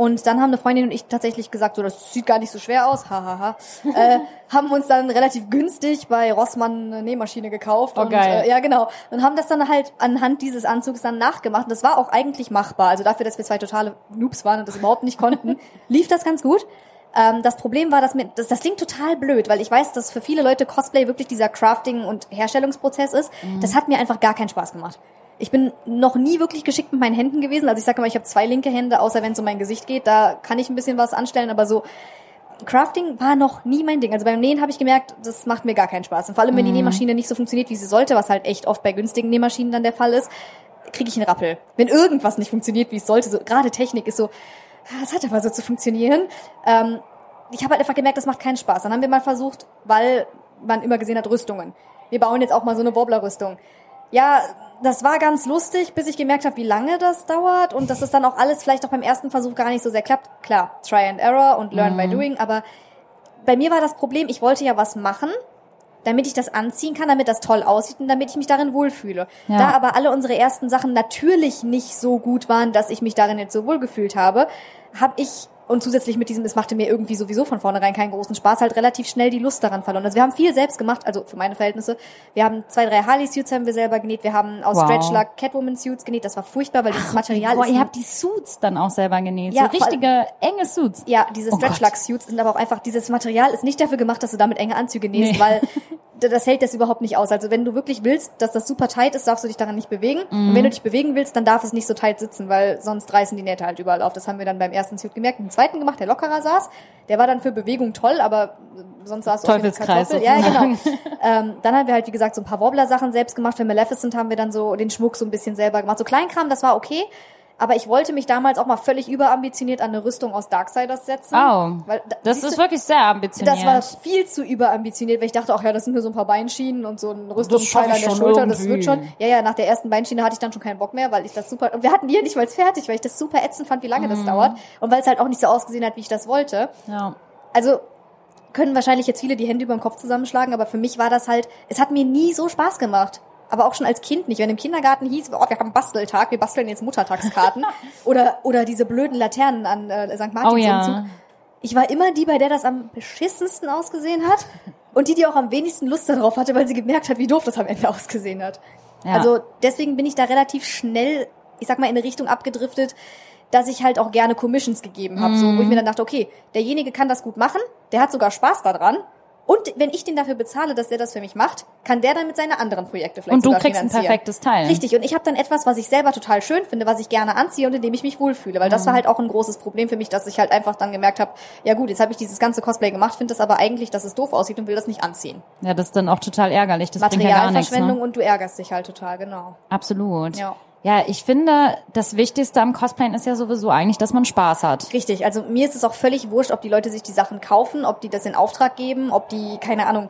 Und dann haben eine Freundin und ich tatsächlich gesagt, so, das sieht gar nicht so schwer aus, hahaha. äh, haben uns dann relativ günstig bei Rossmann eine Nähmaschine gekauft. Oh, und, geil. Äh, ja, genau. Und haben das dann halt anhand dieses Anzugs dann nachgemacht. Und das war auch eigentlich machbar. Also dafür, dass wir zwei totale Noobs waren und das überhaupt nicht konnten, lief das ganz gut. Ähm, das Problem war, dass mir, das, das klingt total blöd, weil ich weiß, dass für viele Leute Cosplay wirklich dieser Crafting- und Herstellungsprozess ist. Das hat mir einfach gar keinen Spaß gemacht. Ich bin noch nie wirklich geschickt mit meinen Händen gewesen. Also ich sage immer, ich habe zwei linke Hände, außer wenn es um mein Gesicht geht. Da kann ich ein bisschen was anstellen, aber so Crafting war noch nie mein Ding. Also beim Nähen habe ich gemerkt, das macht mir gar keinen Spaß. Und vor allem, wenn die Nähmaschine nicht so funktioniert, wie sie sollte, was halt echt oft bei günstigen Nähmaschinen dann der Fall ist, kriege ich einen Rappel. Wenn irgendwas nicht funktioniert, wie es sollte, so gerade Technik ist so, ah, das hat aber so zu funktionieren. Ähm, ich habe halt einfach gemerkt, das macht keinen Spaß. Dann haben wir mal versucht, weil man immer gesehen hat, Rüstungen. Wir bauen jetzt auch mal so eine Wobbler-Rüstung. Ja, das war ganz lustig, bis ich gemerkt habe, wie lange das dauert und dass es dann auch alles vielleicht auch beim ersten Versuch gar nicht so sehr klappt. Klar, Try and Error und Learn by Doing, aber bei mir war das Problem, ich wollte ja was machen, damit ich das anziehen kann, damit das toll aussieht und damit ich mich darin wohlfühle. Ja. Da aber alle unsere ersten Sachen natürlich nicht so gut waren, dass ich mich darin jetzt so wohl gefühlt habe, habe ich und zusätzlich mit diesem, es machte mir irgendwie sowieso von vornherein keinen großen Spaß, halt relativ schnell die Lust daran verloren. Also wir haben viel selbst gemacht, also für meine Verhältnisse. Wir haben zwei, drei Harley-Suits haben wir selber genäht, wir haben aus Wow. Stretchlug Catwoman-Suits genäht, das war furchtbar, weil dieses Material Boah, ist... ihr habt die Suits dann auch selber genäht. Ja, so richtige enge Suits. ja, diese Oh Gott. Stretchlug-Suits sind aber auch einfach, dieses Material ist nicht dafür gemacht, dass du damit enge Anzüge nähst, Nee. weil das hält das überhaupt nicht aus. Also wenn du wirklich willst, dass das super tight ist, darfst du dich daran nicht bewegen. Mhm. Und wenn du dich bewegen willst, dann darf es nicht so tight sitzen, weil sonst reißen die Nähte halt überall auf. Das haben wir dann beim ersten Suit gemerkt. Den zweiten gemacht, der lockerer saß. Der war dann für Bewegung toll, aber sonst saß Teufelskreis Kartoffel. Ja, genau. ähm, dann haben wir halt, wie gesagt, so ein paar Wobbler-Sachen selbst gemacht. Für Maleficent haben wir dann so den Schmuck so ein bisschen selber gemacht. So Kleinkram, das war okay. Aber ich wollte mich damals auch mal völlig überambitioniert an eine Rüstung aus Darksiders setzen. Oh, Weil, da- das ist du, wirklich sehr ambitioniert. das war viel zu überambitioniert, weil ich dachte, ach ja, das sind nur so ein paar Beinschienen und so ein Rüstungsteil an der Schulter, das irgendwie. wird schon. Ja, ja, nach der ersten Beinschiene hatte ich dann schon keinen Bock mehr, weil ich das super, und wir hatten die ja nicht mal fertig, weil ich das super ätzend fand, wie lange Mhm. das dauert. Und weil es halt auch nicht so ausgesehen hat, wie ich das wollte. ja. Also, können wahrscheinlich jetzt viele die Hände über den Kopf zusammenschlagen, aber für mich war das halt, es hat mir nie so Spaß gemacht. Aber auch schon als Kind nicht. Wenn im Kindergarten hieß, oh, wir haben Basteltag, wir basteln jetzt Muttertagskarten. oder, oder diese blöden Laternen an äh, St. Martins Oh ja. Umzug. Ich war immer die, bei der das am beschissensten ausgesehen hat. Und die, die auch am wenigsten Lust darauf hatte, weil sie gemerkt hat, wie doof das am Ende ausgesehen hat. Ja. Also deswegen bin ich da relativ schnell, ich sag mal, in eine Richtung abgedriftet, dass ich halt auch gerne Commissions gegeben habe. So, wo ich Mhm. mir dann dachte, okay, derjenige kann das gut machen, der hat sogar Spaß daran. Und wenn ich den dafür bezahle, dass der das für mich macht, kann der damit seine anderen Projekte vielleicht Und du kriegst ein perfektes Teil. Richtig, und ich habe dann etwas, was ich selber total schön finde, was ich gerne anziehe und in dem ich mich wohlfühle. Weil das Mhm. war halt auch ein großes Problem für mich, dass ich halt einfach dann gemerkt habe, ja gut, jetzt habe ich dieses ganze Cosplay gemacht, finde das aber eigentlich, dass es doof aussieht und will das nicht anziehen. Ja, das ist dann auch total ärgerlich. Das gar nichts. Materialverschwendung Ne? und du ärgerst dich halt total, genau. Absolut. Ja. Ja, ich finde, das Wichtigste am Cosplayen ist ja sowieso eigentlich, dass man Spaß hat. Richtig, also mir ist es auch völlig wurscht, ob die Leute sich die Sachen kaufen, ob die das in Auftrag geben, ob die, keine Ahnung,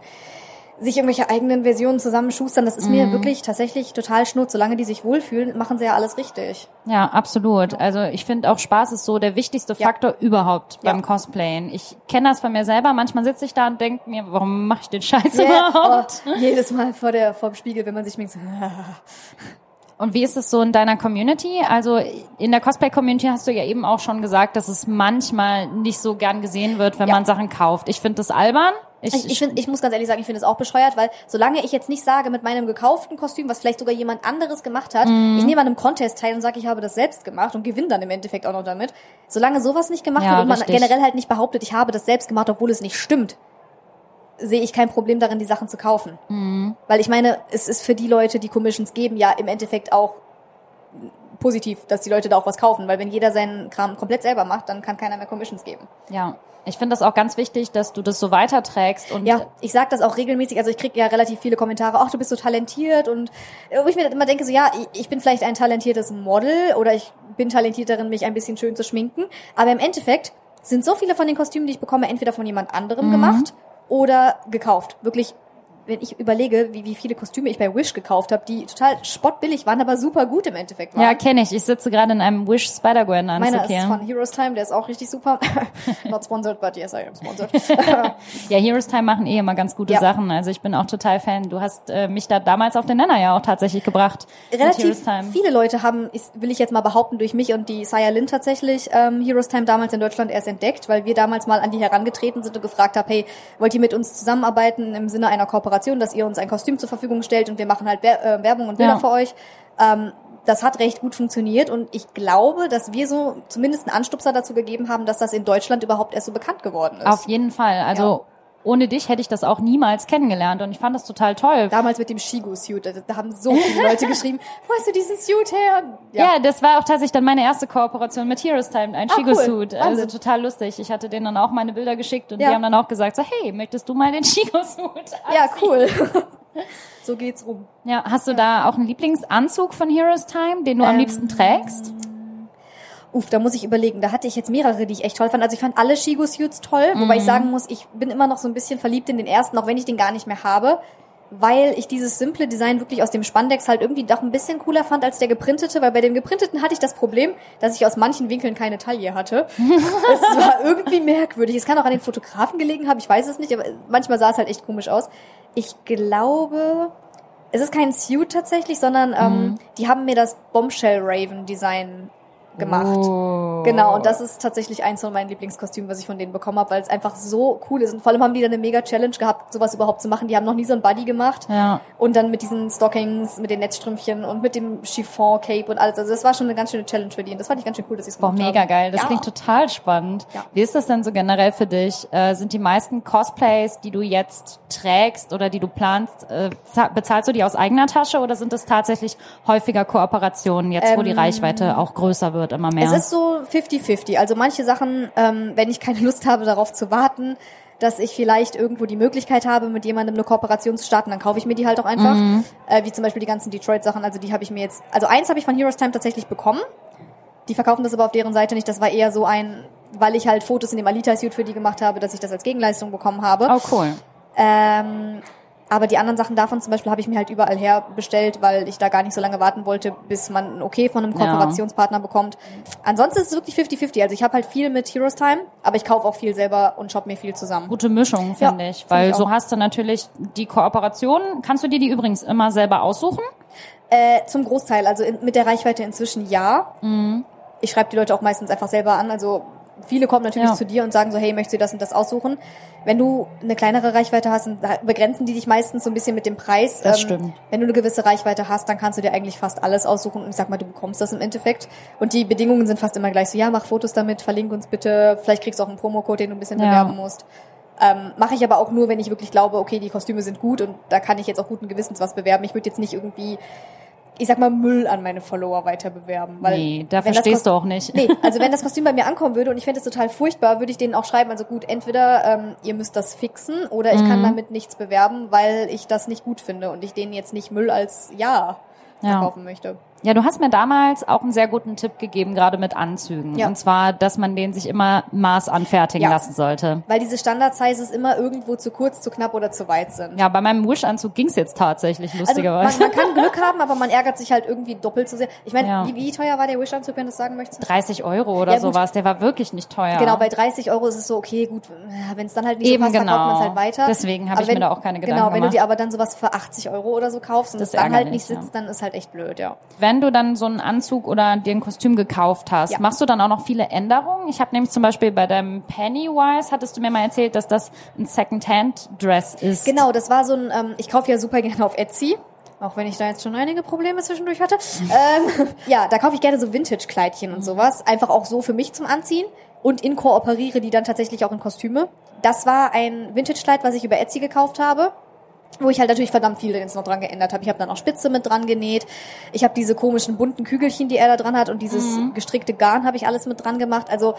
sich irgendwelche eigenen Versionen zusammenschustern. Das ist Mhm. mir wirklich tatsächlich total schnurz. Solange die sich wohlfühlen, machen sie ja alles richtig. Ja, absolut. Also ich finde auch Spaß ist so der wichtigste Ja. Faktor überhaupt Ja. beim Cosplayen. Ich kenne das von mir selber. Manchmal sitze ich da und denke mir, warum mache ich den Scheiß Yeah, überhaupt? oh, jedes Mal vor der vor dem Spiegel, wenn man sich schminkt. Und wie ist es so in deiner Community? Also in der Cosplay-Community hast du ja eben auch schon gesagt, dass es manchmal nicht so gern gesehen wird, wenn Ja. man Sachen kauft. Ich finde das albern. Ich, ich, find, ich muss ganz ehrlich sagen, ich finde es auch bescheuert, weil solange ich jetzt nicht sage, mit meinem gekauften Kostüm, was vielleicht sogar jemand anderes gemacht hat, Mhm. ich nehme an einem Contest teil und sage, ich habe das selbst gemacht und gewinne dann im Endeffekt auch noch damit. Solange sowas nicht gemacht Ja, wird und man richtig. generell halt nicht behauptet, ich habe das selbst gemacht, obwohl es nicht stimmt, sehe ich kein Problem darin, die Sachen zu kaufen. Mhm. Weil ich meine, es ist für die Leute, die Commissions geben, ja im Endeffekt auch positiv, dass die Leute da auch was kaufen, weil wenn jeder seinen Kram komplett selber macht, dann kann keiner mehr Commissions geben. ja, ich finde das auch ganz wichtig, dass du das so weiterträgst und Ja, ich sag das auch regelmäßig. Also ich krieg ja relativ viele Kommentare, ach, du bist so talentiert und wo ich mir immer denke, so ja, ich, ich bin vielleicht ein talentiertes Model oder ich bin talentiert darin, mich ein bisschen schön zu schminken. Aber im Endeffekt sind so viele von den Kostümen, die ich bekomme, entweder von jemand anderem Mhm. gemacht oder gekauft. Wirklich, wenn ich überlege, wie, wie viele Kostüme ich bei Wish gekauft habe, die total spottbillig waren, aber super gut im Endeffekt waren. Ja, kenne ich. Ich sitze gerade in einem Wish Spider-Gwen Anzug Meiner ist von Heroes Time, der ist auch richtig super. Not sponsored, but yes, I am sponsored. Ja, Heroes Time machen eh immer ganz gute Ja. Sachen. Also ich bin auch total Fan. Du hast äh, mich da damals auf den Nenner ja auch tatsächlich gebracht. relativ viele Leute haben, will ich jetzt mal behaupten, durch mich und die Saya Lin tatsächlich ähm, Heroes Time damals in Deutschland erst entdeckt, weil wir damals mal an die herangetreten sind und gefragt haben, hey, wollt ihr mit uns zusammenarbeiten im Sinne einer Kooperation, dass ihr uns ein Kostüm zur Verfügung stellt und wir machen halt äh, Werbung und Bilder Ja. für euch. Ähm, das hat recht gut funktioniert und ich glaube, dass wir so zumindest einen Anstupser dazu gegeben haben, dass das in Deutschland überhaupt erst so bekannt geworden ist. Auf jeden Fall. Also ohne dich hätte ich das auch niemals kennengelernt und ich fand das total toll. Damals mit dem Shigo-Suit, da, haben so viele Leute geschrieben, wo hast du diesen Suit her? Ja. das war auch tatsächlich dann meine erste Kooperation mit Heroes Time, ein Ah, Shigo-Suit. cool. Also total lustig. Ich hatte denen dann auch meine Bilder geschickt und Ja. die haben dann auch gesagt so, hey, möchtest du mal den Shigo-Suit Ja, cool. so geht's rum. Ja, hast du da auch einen Lieblingsanzug von Heroes Time, den du am Ähm, liebsten trägst? Uff, da muss ich überlegen. Da hatte ich jetzt mehrere, die ich echt toll fand. Also ich fand alle Shigo-Suits toll, wobei Mhm. ich sagen muss, ich bin immer noch so ein bisschen verliebt in den ersten, auch wenn ich den gar nicht mehr habe, weil ich dieses simple Design wirklich aus dem Spandex halt irgendwie doch ein bisschen cooler fand als der geprintete, weil bei dem geprinteten hatte ich das Problem, dass ich aus manchen Winkeln keine Taille hatte. es war irgendwie merkwürdig. Es kann auch an den Fotografen gelegen haben, ich weiß es nicht, aber manchmal sah es halt echt komisch aus. Ich glaube, es ist kein Suit tatsächlich, sondern ähm, die haben mir das Bombshell Raven Design gemacht. Oh. Genau, und das ist tatsächlich eins von meinen Lieblingskostümen, was ich von denen bekommen habe, weil es einfach so cool ist. Und vor allem haben die dann eine mega Challenge gehabt, sowas überhaupt zu machen. Die haben noch nie so ein Buddy gemacht. Ja. Und dann mit diesen Stockings, mit den Netzstrümpfchen und mit dem Chiffon-Cape und alles. Also das war schon eine ganz schöne Challenge für die. Und das fand ich ganz schön cool, dass sie es Boah, gemacht mega haben. geil. Das ja. klingt total spannend. Ja. Wie ist das denn so generell für dich? Äh, sind die meisten Cosplays, die du jetzt trägst oder die du planst, äh, za- bezahlst du die aus eigener Tasche oder sind es tatsächlich häufiger Kooperationen, jetzt wo die Reichweite auch größer wird, immer mehr? Es ist so 50-50. Also manche Sachen, ähm, wenn ich keine Lust habe, darauf zu warten, dass ich vielleicht irgendwo die Möglichkeit habe, mit jemandem eine Kooperation zu starten, dann kaufe ich mir die halt auch einfach. Mhm. Äh, wie zum Beispiel die ganzen Detroit-Sachen. Also die habe ich mir jetzt, also eins habe ich von Heroes Time tatsächlich bekommen. Die verkaufen das aber auf deren Seite nicht. Das war eher so ein, weil ich halt Fotos in dem Alita-Suit für die gemacht habe, dass ich das als Gegenleistung bekommen habe. oh, cool. Ähm, aber die anderen Sachen davon zum Beispiel habe ich mir halt überall her bestellt, weil ich da gar nicht so lange warten wollte, bis man ein Okay von einem Ja. Kooperationspartner bekommt. Ansonsten ist es wirklich 50-50. Also ich habe halt viel mit Heroes Time, aber ich kaufe auch viel selber und shoppe mir viel zusammen. Gute Mischung, finde Ja, ich. find Weil ich so hast du natürlich die Kooperation. Kannst du dir die übrigens immer selber aussuchen? Äh, zum Großteil, also in, mit der Reichweite inzwischen ja. Mhm. Ich schreibe die Leute auch meistens einfach selber an. Also viele kommen natürlich Ja. zu dir und sagen so, hey, möchtest du das und das aussuchen? Wenn du eine kleinere Reichweite hast, dann begrenzen die dich meistens so ein bisschen mit dem Preis. Ähm, Das stimmt. Wenn du eine gewisse Reichweite hast, dann kannst du dir eigentlich fast alles aussuchen und ich sag mal, du bekommst das im Endeffekt. Und die Bedingungen sind fast immer gleich so, ja, mach Fotos damit, verlink uns bitte, vielleicht kriegst du auch einen Promocode, den du ein bisschen Ja. bewerben musst. Ähm, Mache ich aber auch nur, wenn ich wirklich glaube, okay, die Kostüme sind gut und da kann ich jetzt auch guten Gewissens was bewerben. Ich würde jetzt nicht irgendwie, ich sag mal, Müll an meine Follower weiter bewerben. Weil nee, dafür wenn das stehst Kost- du auch nicht. Nee, also wenn das Kostüm bei mir ankommen würde und ich fände es total furchtbar, würde ich denen auch schreiben, also gut, entweder ähm, ihr müsst das fixen oder ich Mhm. kann damit nichts bewerben, weil ich das nicht gut finde und ich denen jetzt nicht Müll als Ja Ja. verkaufen möchte. Ja, du hast mir damals auch einen sehr guten Tipp gegeben, gerade mit Anzügen. Ja. Und zwar, dass man den sich immer Maß anfertigen Ja. lassen sollte. Weil diese Standard-Sizes immer irgendwo zu kurz, zu knapp oder zu weit sind. Ja, bei meinem Wish-Anzug ging's jetzt tatsächlich, Also man, lustigerweise. man kann Glück haben, aber man ärgert sich halt irgendwie doppelt so sehr. Ich meine, Ja. wie, wie teuer war der Wish-Anzug, wenn du es sagen möchtest? 30 Euro oder Ja, sowas, der war wirklich nicht teuer. Genau, bei 30 Euro ist es so, okay, gut, wenn es dann halt nicht Eben so passt, genau. man es halt weiter. Deswegen habe ich mir wenn- da auch keine Gedanken Genau, wenn du gemacht. dir aber dann sowas für 80 Euro oder so kaufst und Das es dann halt nicht sitzt, dann ist halt echt blöd, ja. Wenn du dann so einen Anzug oder dir ein Kostüm gekauft hast, Ja. machst du dann auch noch viele Änderungen? Ich habe nämlich zum Beispiel bei deinem Pennywise, hattest du mir mal erzählt, dass das ein Second-Hand-Dress ist. Genau, das war so ein, ähm, ich kaufe ja super gerne auf Etsy. Auch wenn ich da jetzt schon einige Probleme zwischendurch hatte. ähm, ja, da kaufe ich gerne so Vintage-Kleidchen und sowas. Einfach auch so für mich zum Anziehen. Und inkooperiere die dann tatsächlich auch in Kostüme. Das war ein Vintage-Kleid, was ich über Etsy gekauft habe. Wo ich halt natürlich verdammt viel jetzt noch dran geändert habe. Ich habe dann auch Spitze mit dran genäht. Ich habe diese komischen bunten Kügelchen, die er da dran hat. Und dieses gestrickte Garn habe ich alles mit dran gemacht. Also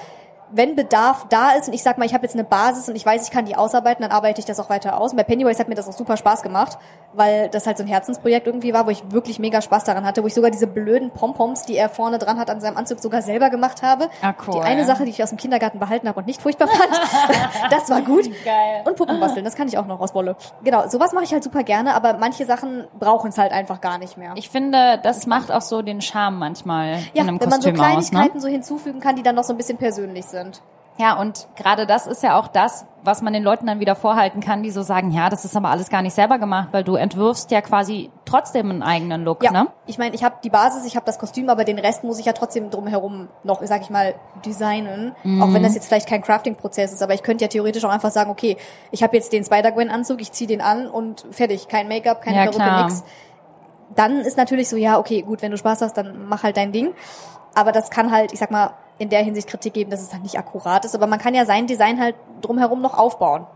wenn Bedarf da ist und ich sag mal, ich habe jetzt eine Basis und ich weiß, ich kann die ausarbeiten, dann arbeite ich das auch weiter aus. Und bei Pennywise hat mir das auch super Spaß gemacht, weil das halt so ein Herzensprojekt irgendwie war, wo ich wirklich mega Spaß daran hatte, wo ich sogar diese blöden Pompoms, die er vorne dran hat an seinem Anzug, sogar selber gemacht habe. Ah, cool. Die eine Sache, die ich aus dem Kindergarten behalten habe und nicht furchtbar fand, das war gut. Geil. Und Puppen basteln, das kann ich auch noch aus Wolle. Genau, sowas mache ich halt super gerne, aber manche Sachen brauchen es halt einfach gar nicht mehr. Ich finde, das macht auch so den Charme manchmal ja, in einem wenn man so Kostüm aus. Ne? Kleinigkeiten so hinzufügen kann, die dann noch so ein bisschen persönlich sind. Ja, und gerade das ist ja auch das, was man den Leuten dann wieder vorhalten kann, die so sagen, ja, das ist aber alles gar nicht selber gemacht, weil du entwirfst ja quasi trotzdem einen eigenen Look, Ja, ne? ich meine, ich habe die Basis, ich habe das Kostüm, aber den Rest muss ich ja trotzdem drumherum noch, sag ich mal, designen. Mhm. Auch wenn das jetzt vielleicht kein Crafting-Prozess ist, aber ich könnte ja theoretisch auch einfach sagen, okay, ich habe jetzt den Spider-Gwen-Anzug, ich ziehe den an und fertig, kein Make-up, keine Ja, Perücke, klar. nix. Dann ist natürlich so, ja, okay, gut, wenn du Spaß hast, dann mach halt dein Ding. Aber das kann halt, ich sag mal, in der Hinsicht Kritik geben, dass es halt nicht akkurat ist. Aber man kann ja sein Design halt drumherum noch aufbauen.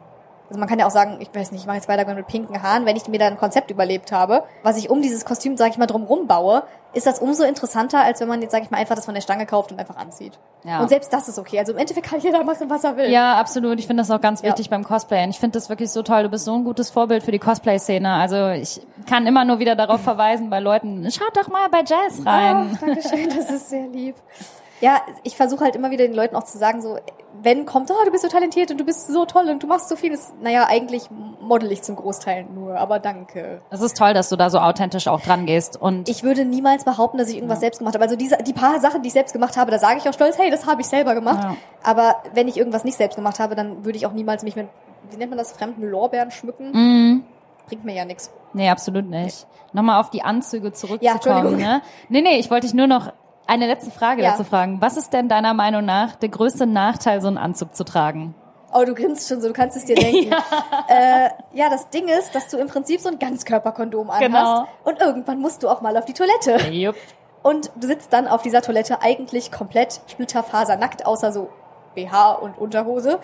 Also man kann ja auch sagen, ich weiß nicht, ich mache jetzt Spider-Man mit pinken Haaren. Wenn ich mir da ein Konzept überlebt habe, was ich um dieses Kostüm, sag ich mal, drumherum baue, ist das umso interessanter, als wenn man jetzt, sag ich mal, einfach das von der Stange kauft und einfach anzieht. Ja. Und selbst das ist okay. Also im Endeffekt kann jeder machen, was er will. Ja, absolut. Ich finde das auch ganz Ja. wichtig beim Cosplayen. Ich finde das wirklich so toll. Du bist so ein gutes Vorbild für die Cosplay-Szene. Also ich kann immer nur wieder darauf verweisen bei Leuten, schaut doch mal bei Jazz rein. Oh, Dankeschön, das ist sehr lieb. Ja, ich versuche halt immer wieder den Leuten auch zu sagen, so, wenn kommt, oh, du bist so talentiert und du bist so toll und du machst so vieles. Naja, eigentlich model ich zum Großteil nur, aber danke. Es ist toll, dass du da so authentisch auch dran gehst. Und Ich würde niemals behaupten, dass ich irgendwas selbst gemacht habe. Also diese, die paar Sachen, die ich selbst gemacht habe, da sage ich auch stolz, hey, das habe ich selber gemacht. Ja. Aber wenn ich irgendwas nicht selbst gemacht habe, dann würde ich auch niemals mich mit, wie nennt man das, fremden Lorbeeren schmücken. mm, Bringt mir ja nichts. nee, absolut nicht. Nochmal auf die Anzüge Ja, zurückzukommen. Entschuldigung. ne? Nee, nee, ich wollte dich nur noch eine letzte Frage Ja. dazu fragen. Was ist denn deiner Meinung nach der größte Nachteil, so einen Anzug zu tragen? Oh, du grinst schon so, du kannst es dir denken. Ja. Äh, ja, das Ding ist, dass du im Prinzip so ein Ganzkörperkondom anhast. Genau. Und irgendwann musst du auch mal auf die Toilette. Jupp. Und du sitzt dann auf dieser Toilette eigentlich komplett splitterfasernackt, außer so BH und Unterhose.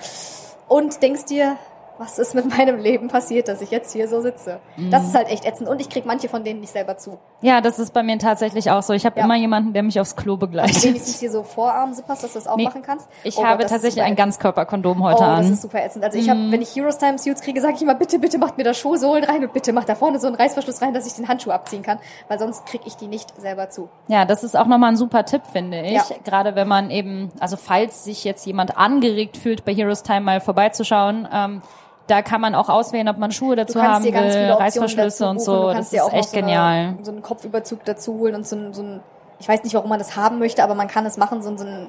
Und denkst dir, was ist mit meinem Leben passiert, dass ich jetzt hier so sitze? Das ist halt echt ätzend. Und ich krieg manche von denen nicht selber zu. Ja, das ist bei mir tatsächlich auch so. Ich habe Ja. immer jemanden, der mich aufs Klo begleitet. Wenigstens hier so Vorarm-Zippers, dass du das auch Nee. machen kannst. Ich Oh habe Gott, tatsächlich ein. Ganzkörperkondom heute Oh, an. Das ist super ätzend. Also ich habe, wenn ich Heroes Time Suits kriege, sage ich immer, bitte, bitte macht mir da Schuhsohlen rein und bitte macht da vorne so einen Reißverschluss rein, dass ich den Handschuh abziehen kann, weil sonst kriege ich die nicht selber zu. Ja, das ist auch nochmal ein super Tipp, finde ich. Ja. Gerade wenn man eben, also falls sich jetzt jemand angeregt fühlt, bei Heroes Time mal vorbeizuschauen, ähm, da kann man auch auswählen, ob man Schuhe dazu haben will, Reißverschlüsse und so. Du Das ist auch echt so genial. Eine, so einen Kopfüberzug dazu holen und so ein, so ein, ich weiß nicht, warum man das haben möchte, aber man kann es machen, so, ein- so ein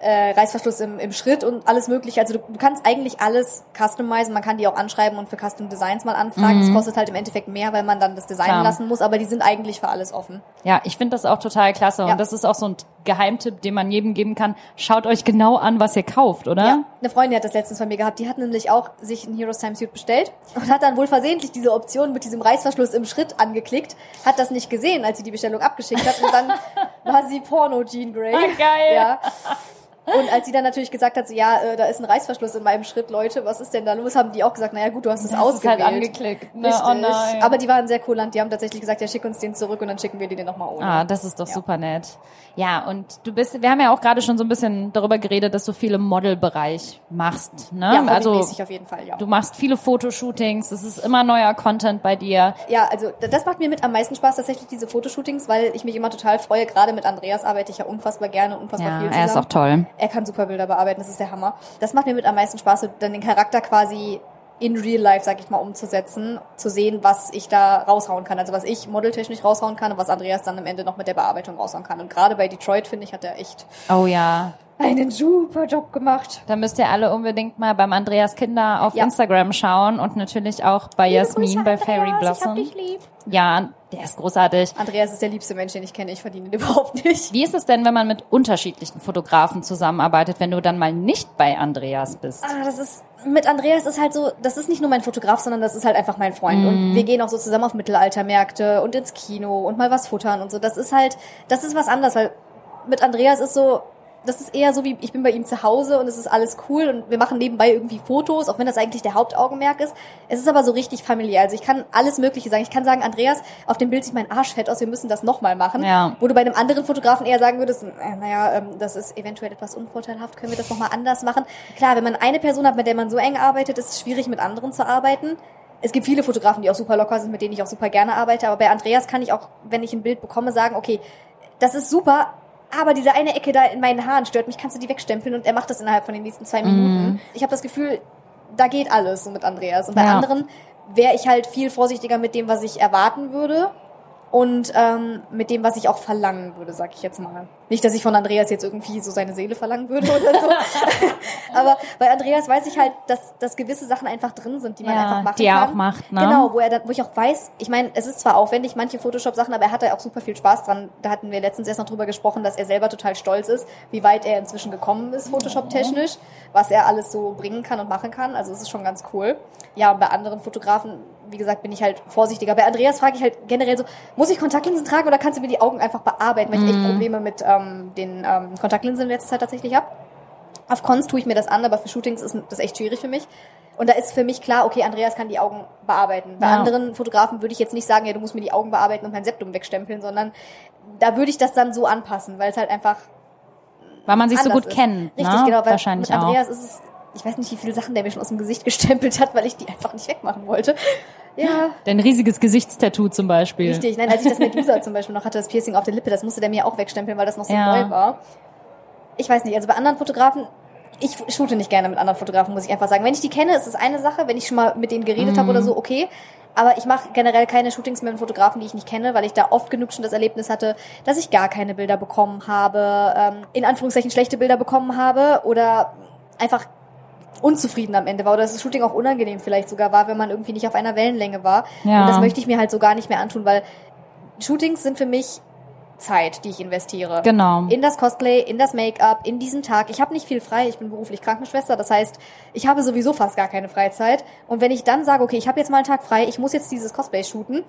äh, Reißverschluss im, im Schritt und alles mögliche. Also du, du kannst eigentlich alles customizen, man kann die auch anschreiben und für Custom Designs mal anfragen. Das kostet halt im Endeffekt mehr, weil man dann das Designen Mhm. Klar. lassen muss, aber die sind eigentlich für alles offen. Ja, ich finde das auch total klasse. Ja. Und das ist auch so ein Geheimtipp, den man jedem geben kann. Schaut euch genau an, was ihr kauft, oder? Ja, eine Freundin hat das letztens von mir gehabt. Die hat nämlich auch sich ein Heroes Time Suit bestellt und hat dann wohl versehentlich diese Option mit diesem Reißverschluss im Schritt angeklickt, hat das nicht gesehen, als sie die Bestellung abgeschickt hat und dann war sie Porno Jean Grey. Ah, geil. Ja. Und als sie dann natürlich gesagt hat, so, ja, äh, da ist ein Reißverschluss in meinem Schritt, Leute, was ist denn da los? Haben die auch gesagt, naja gut, du hast es Das ist ausgewählt. halt angeklickt. Ne? Richtig. Oh nein. Aber die waren sehr kulant. Die haben tatsächlich gesagt, ja, schick uns den zurück und dann schicken wir dir den nochmal ohne. Ah, das ist doch Ja. super nett. Ja, und du bist, wir haben ja auch gerade schon so ein bisschen darüber geredet, dass du viel im Modelbereich machst, ne? Ja, also auf jeden Fall, ja. du machst viele Fotoshootings, es ist immer neuer Content bei dir. Ja, also das macht mir mit am meisten Spaß tatsächlich diese Fotoshootings, weil ich mich immer total freue. Gerade mit Andreas arbeite ich ja unfassbar gerne, unfassbar Ja, viel er zusammen. ist auch toll. Er kann super Bilder bearbeiten, das ist der Hammer. Das macht mir mit am meisten Spaß, dann den Charakter quasi in real life, sag ich mal, umzusetzen, zu sehen, was ich da raushauen kann. Also was ich modeltechnisch raushauen kann und was Andreas dann am Ende noch mit der Bearbeitung raushauen kann. Und gerade bei Detroit, finde ich, hat er echt Oh ja. Einen super Job gemacht. Da müsst ihr alle unbedingt mal beim Andreas Kinder auf Ja. Instagram schauen und natürlich auch bei Jasmin bei Fairy Blossom. lieb. Ja, der ist großartig. Andreas ist der liebste Mensch, den ich kenne. Ich verdiene ihn überhaupt nicht. Wie ist es denn, wenn man mit unterschiedlichen Fotografen zusammenarbeitet, wenn du dann mal nicht bei Andreas bist? Ah, das ist mit Andreas ist halt so, das ist nicht nur mein Fotograf, sondern das ist halt einfach mein Freund. Mhm. Und wir gehen auch so zusammen auf Mittelaltermärkte und ins Kino und mal was futtern und so. Das ist halt, das ist was anderes, weil mit Andreas ist so, das ist eher so wie, ich bin bei ihm zu Hause und es ist alles cool und wir machen nebenbei irgendwie Fotos, auch wenn das eigentlich der Hauptaugenmerk ist. Es ist aber so richtig familiär. Also ich kann alles Mögliche sagen. Ich kann sagen, Andreas, auf dem Bild sieht mein Arsch fett aus, wir müssen das nochmal machen. Ja. Wo du bei einem anderen Fotografen eher sagen würdest, äh, naja, ähm, das ist eventuell etwas unvorteilhaft, können wir das nochmal anders machen? Klar, wenn man eine Person hat, mit der man so eng arbeitet, ist es schwierig, mit anderen zu arbeiten. Es gibt viele Fotografen, die auch super locker sind, mit denen ich auch super gerne arbeite, aber bei Andreas kann ich auch, wenn ich ein Bild bekomme, sagen, okay, das ist super, aber diese eine Ecke da in meinen Haaren stört mich, kannst du die wegstempeln und er macht das innerhalb von den nächsten zwei Minuten. Ich habe das Gefühl, da geht alles so mit Andreas. Und bei Ja. anderen wäre ich halt viel vorsichtiger mit dem, was ich erwarten würde und ähm, mit dem, was ich auch verlangen würde, sag ich jetzt mal. Nicht, dass ich von Andreas jetzt irgendwie so seine Seele verlangen würde oder so. Aber bei Andreas weiß ich halt, dass, dass gewisse Sachen einfach drin sind, die man Ja, einfach machen die er kann. auch macht, ne? Genau, wo er dann, wo ich auch weiß, ich meine, es ist zwar aufwendig, manche Photoshop-Sachen, aber er hat da auch super viel Spaß dran. Da hatten wir letztens erst noch drüber gesprochen, dass er selber total stolz ist, wie weit er inzwischen gekommen ist, Photoshop-technisch, was er alles so bringen kann und machen kann. Also es ist schon ganz cool. Ja, und bei anderen Fotografen, wie gesagt, bin ich halt vorsichtiger. Bei Andreas frage ich halt generell so, muss ich Kontaktlinsen tragen oder kannst du mir die Augen einfach bearbeiten, weil ich echt Probleme mit ähm, den ähm, Kontaktlinsen in letzter Zeit tatsächlich habe. Auf Cons tue ich mir das an, aber für Shootings ist das echt schwierig für mich. Und da ist für mich klar, okay, Andreas kann die Augen bearbeiten. Bei Ja. anderen Fotografen würde ich jetzt nicht sagen, ja, du musst mir die Augen bearbeiten und mein Septum wegstempeln, sondern da würde ich das dann so anpassen, weil es halt einfach Weil man sich so gut ist. kennt, Richtig, ne? genau. Weil Wahrscheinlich mit auch. Andreas ist es, ich weiß nicht, wie viele Sachen der mir schon aus dem Gesicht gestempelt hat, weil ich die einfach nicht wegmachen wollte. Ja, Dein riesiges Gesichtstattoo zum Beispiel. richtig. Nein, als ich das Medusa zum Beispiel noch hatte, das Piercing auf der Lippe, das musste der mir auch wegstempeln, weil das noch so Ja. neu war. Ich weiß nicht, also bei anderen Fotografen, ich shoote nicht gerne mit anderen Fotografen, muss ich einfach sagen. Wenn ich die kenne, ist es eine Sache. Wenn ich schon mal mit denen geredet habe oder Mhm. so, okay. Aber ich mache generell keine Shootings mit Fotografen, die ich nicht kenne, weil ich da oft genug schon das Erlebnis hatte, dass ich gar keine Bilder bekommen habe, ähm, in Anführungszeichen schlechte Bilder bekommen habe oder einfach unzufrieden am Ende war oder dass das Shooting auch unangenehm vielleicht sogar war, wenn man irgendwie nicht auf einer Wellenlänge war. Ja. Und das möchte ich mir halt so gar nicht mehr antun, weil Shootings sind für mich Zeit, die ich investiere. Genau. In das Cosplay, in das Make-up, in diesen Tag. Ich habe nicht viel frei, ich bin beruflich Krankenschwester, das heißt, ich habe sowieso fast gar keine Freizeit. Und wenn ich dann sage, okay, ich habe jetzt mal einen Tag frei, ich muss jetzt dieses Cosplay shooten,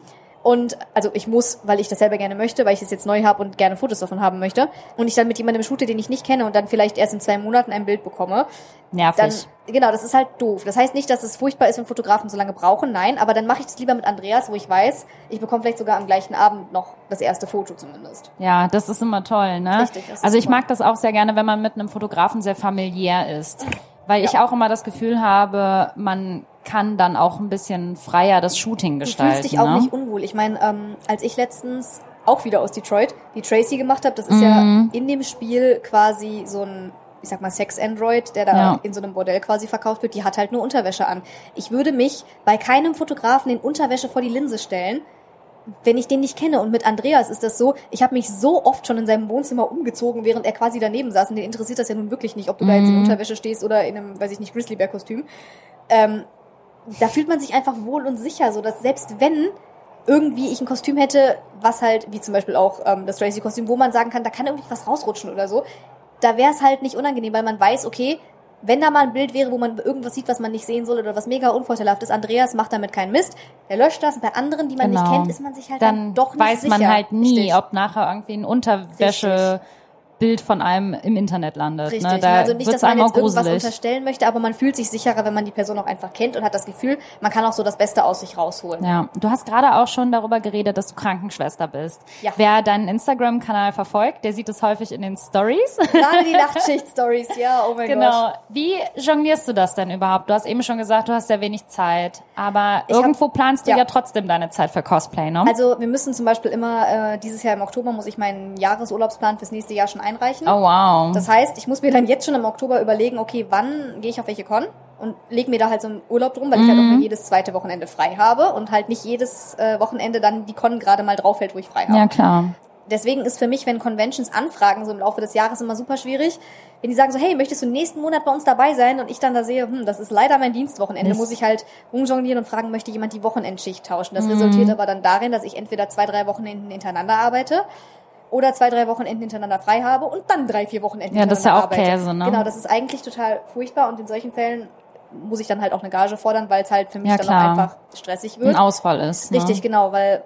und also ich muss, weil ich das selber gerne möchte, weil ich es jetzt neu habe und gerne Fotos davon haben möchte. Und ich dann mit jemandem shoote, den ich nicht kenne und dann vielleicht erst in zwei Monaten ein Bild bekomme. Nervig. Dann, genau, das ist halt doof. Das heißt nicht, dass es furchtbar ist, wenn Fotografen so lange brauchen. Nein, aber dann mache ich das lieber mit Andreas, wo ich weiß, ich bekomme vielleicht sogar am gleichen Abend noch das erste Foto zumindest. Ja, das ist immer toll, ne? Richtig, das also ich super. mag das auch sehr gerne, wenn man mit einem Fotografen sehr familiär ist. Weil ich auch immer das Gefühl habe, man kann dann auch ein bisschen freier das Shooting Du gestalten. fühlst dich auch ne? nicht unwohl. Ich meine, ähm, als ich letztens auch wieder aus Detroit die Tracy gemacht habe, das ist Mhm. ja in dem Spiel quasi so ein ich sag mal Sex-Android, der da Ja. in so einem Bordell quasi verkauft wird, die hat halt nur Unterwäsche an. Ich würde mich bei keinem Fotografen in Unterwäsche vor die Linse stellen, wenn ich den nicht kenne. Und mit Andreas ist das so, ich habe mich so oft schon in seinem Wohnzimmer umgezogen, während er quasi daneben saß. Und den interessiert das ja nun wirklich nicht, ob du da jetzt in Unterwäsche stehst oder in einem, weiß ich nicht, Grizzlybär-Kostüm. Ähm, da fühlt man sich einfach wohl und sicher, so dass selbst wenn irgendwie ich ein Kostüm hätte, was halt, wie zum Beispiel auch ähm, das Tracy-Kostüm, wo man sagen kann, da kann irgendwie was rausrutschen oder so, da wäre es halt nicht unangenehm, weil man weiß, okay, wenn da mal ein Bild wäre, wo man irgendwas sieht, was man nicht sehen soll oder was mega unvorteilhaft ist, Andreas macht damit keinen Mist, der löscht das. Bei anderen, die man nicht Genau. kennt, ist man sich halt dann, dann doch nicht weiß sicher. man halt nie, Richtig. ob nachher irgendwie ein Unterwäsche Bild von einem im Internet landet. Richtig. Ne? Da also nicht, dass man jetzt irgendwas gruselig. unterstellen möchte, aber man fühlt sich sicherer, wenn man die Person auch einfach kennt und hat das Gefühl, man kann auch so das Beste aus sich rausholen. Ja, du hast gerade auch schon darüber geredet, dass du Krankenschwester bist. Ja. Wer deinen Instagram-Kanal verfolgt, der sieht es häufig in den Stories. Gerade die Nachtschicht-Stories, ja, oh mein Gott. Genau. Wie jonglierst du das denn überhaupt? Du hast eben schon gesagt, du hast sehr wenig Zeit, aber Ich hab- irgendwo planst du ja. ja. trotzdem deine Zeit für Cosplay, ne? Also wir müssen zum Beispiel immer, äh, dieses Jahr im Oktober muss ich meinen Jahresurlaubsplan fürs nächste Jahr schon einreichen. oh wow. Das heißt, ich muss mir dann jetzt schon im Oktober überlegen, okay, wann gehe ich auf welche Con und leg mir da halt so einen Urlaub drum, weil ich halt auch Mhm. nur jedes zweite Wochenende frei habe und halt nicht jedes äh, Wochenende dann die Con gerade mal draufhält, wo ich frei habe. ja klar. Deswegen ist für mich, wenn Conventions anfragen, so im Laufe des Jahres immer super schwierig, wenn die sagen so, hey, möchtest du nächsten Monat bei uns dabei sein? Und ich dann da sehe, hm, das ist leider mein Dienstwochenende, Mist. muss ich halt rumjonglieren und fragen, möchte jemand die Wochenendschicht tauschen? Mhm. Das resultiert aber dann darin, dass ich entweder zwei, drei Wochenenden hintereinander arbeite oder zwei, drei Wochenenden hintereinander frei habe und dann drei, vier Wochenenden Ja, das ist ja auch arbeite. Käse, ne? Genau, das ist eigentlich total furchtbar und in solchen Fällen muss ich dann halt auch eine Gage fordern, weil es halt für mich Ja, dann klar. auch einfach stressig wird. Ein Ausfall ist. Ne? Richtig, genau, weil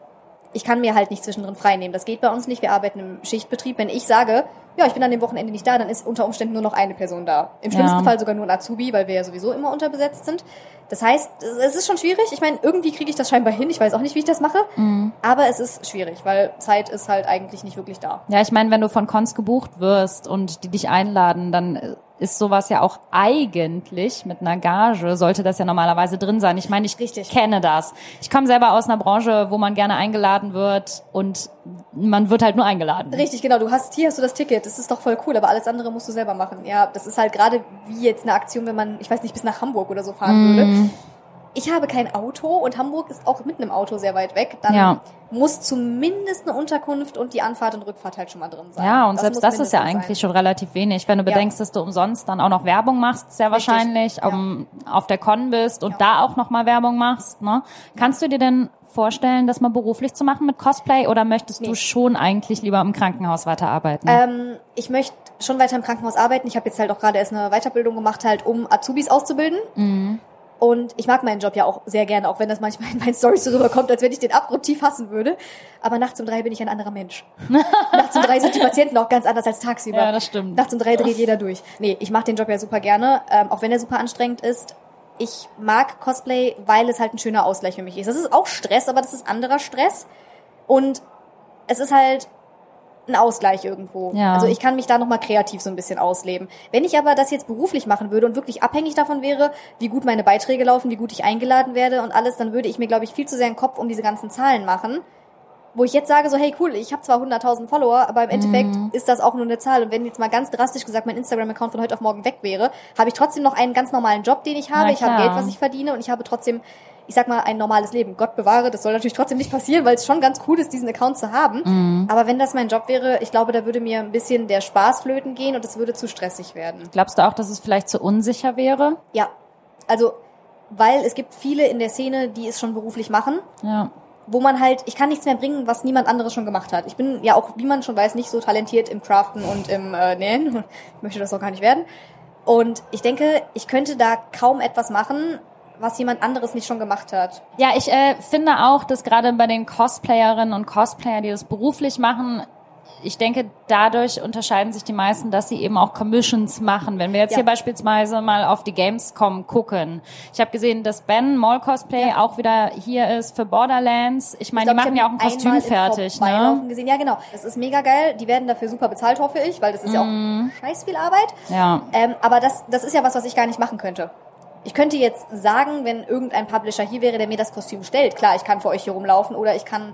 ich kann mir halt nicht zwischendrin frei nehmen. Das geht bei uns nicht. Wir arbeiten im Schichtbetrieb. Wenn ich sage, ja, ich bin an dem Wochenende nicht da, dann ist unter Umständen nur noch eine Person da. Im schlimmsten Ja. Fall sogar nur ein Azubi, weil wir ja sowieso immer unterbesetzt sind. Das heißt, es- ist schon schwierig. Ich meine, irgendwie kriege ich das scheinbar hin. Ich weiß auch nicht, wie ich das mache. Mhm. Aber es ist schwierig, weil Zeit ist halt eigentlich nicht wirklich da. Ja, ich meine, wenn du von Cons gebucht wirst und die dich einladen, dann ist sowas ja auch eigentlich mit einer Gage, sollte das ja normalerweise drin sein. Ich meine, ich Richtig. kenne das. Ich komme selber aus einer Branche, wo man gerne eingeladen wird und man wird halt nur eingeladen. Richtig, genau. Du hast, hier hast du das Ticket. Das ist doch voll cool, aber alles andere musst du selber machen. Ja, das ist halt gerade wie jetzt eine Aktion, wenn man, ich weiß nicht, bis nach Hamburg oder so fahren würde. Ich habe kein Auto und Hamburg ist auch mit einem Auto sehr weit weg. Dann Ja. muss zumindest eine Unterkunft und die Anfahrt und Rückfahrt halt schon mal drin sein. Ja, und selbst muss das ist ja eigentlich sein. schon relativ wenig. Wenn du Ja. bedenkst, dass du umsonst dann auch noch Werbung machst, sehr Richtig, wahrscheinlich, ja. um, auf der Con bist und Ja. da auch nochmal Werbung machst. Ne? Kannst du dir denn vorstellen, das mal beruflich zu machen mit Cosplay oder möchtest du Nee. schon eigentlich lieber im Krankenhaus weiterarbeiten? Ähm, ich möchte schon weiter im Krankenhaus arbeiten. Ich habe jetzt halt auch gerade erst eine Weiterbildung gemacht, halt um Azubis auszubilden. Mhm. Und ich mag meinen Job ja auch sehr gerne, auch wenn das manchmal in meinen Stories so rüberkommt, als wenn ich den abgrundtief hassen würde. Aber nachts um drei bin ich ein anderer Mensch. nachts um drei sind die Patienten auch ganz anders als tagsüber. Ja, das stimmt. Nachts um drei dreht jeder durch. Nee, ich mache den Job ja super gerne, ähm, auch wenn er super anstrengend ist. Ich mag Cosplay, weil es halt ein schöner Ausgleich für mich ist. Das ist auch Stress, aber das ist anderer Stress. Und es ist halt ein Ausgleich irgendwo. Ja. Also ich kann mich da nochmal kreativ so ein bisschen ausleben. Wenn ich aber das jetzt beruflich machen würde und wirklich abhängig davon wäre, wie gut meine Beiträge laufen, wie gut ich eingeladen werde und alles, dann würde ich mir, glaube ich, viel zu sehr einen Kopf um diese ganzen Zahlen machen. Wo ich jetzt sage, so, hey cool, ich habe zwar 100.000 Follower, aber im Endeffekt ist das auch nur eine Zahl. Und wenn jetzt mal ganz drastisch gesagt mein Instagram-Account von heute auf morgen weg wäre, habe ich trotzdem noch einen ganz normalen Job, den ich habe. Ich habe. Geld, was ich verdiene und ich habe trotzdem, ich sag mal, ein normales Leben. Gott bewahre, das soll natürlich trotzdem nicht passieren, weil es schon ganz cool ist, diesen Account zu haben. Mhm. Aber wenn das mein Job wäre, ich glaube, da würde mir ein bisschen der Spaß flöten gehen und es würde zu stressig werden. Glaubst du auch, dass es vielleicht zu unsicher wäre? Ja, also, weil es gibt viele in der Szene, die es schon beruflich machen. Ja. Wo man halt, ich kann nichts mehr bringen, was niemand anderes schon gemacht hat. Ich bin ja auch, wie man schon weiß, nicht so talentiert im Craften und im äh, Nähen. Ich möchte das auch gar nicht werden. Und ich denke, ich könnte da kaum etwas machen, was jemand anderes nicht schon gemacht hat. Ja, ich äh, finde auch, dass gerade bei den Cosplayerinnen und Cosplayer, die das beruflich machen, ich denke, dadurch unterscheiden sich die meisten, dass sie eben auch Commissions machen. Wenn wir jetzt ja. hier beispielsweise mal auf die Gamescom gucken. Ich habe gesehen, dass Ben Mall Cosplay ja. auch wieder hier ist für Borderlands. Ich meine, die machen ja auch ein Kostüm fertig. Ne? Gesehen. Ja, genau. Das ist mega geil. Die werden dafür super bezahlt, hoffe ich, weil das ist mm. ja auch mhm. scheiß viel Arbeit. Ja. Ähm, aber das, das ist ja was, was ich gar nicht machen könnte. Ich könnte jetzt sagen, wenn irgendein Publisher hier wäre, der mir das Kostüm stellt, klar, ich kann für euch hier rumlaufen oder ich kann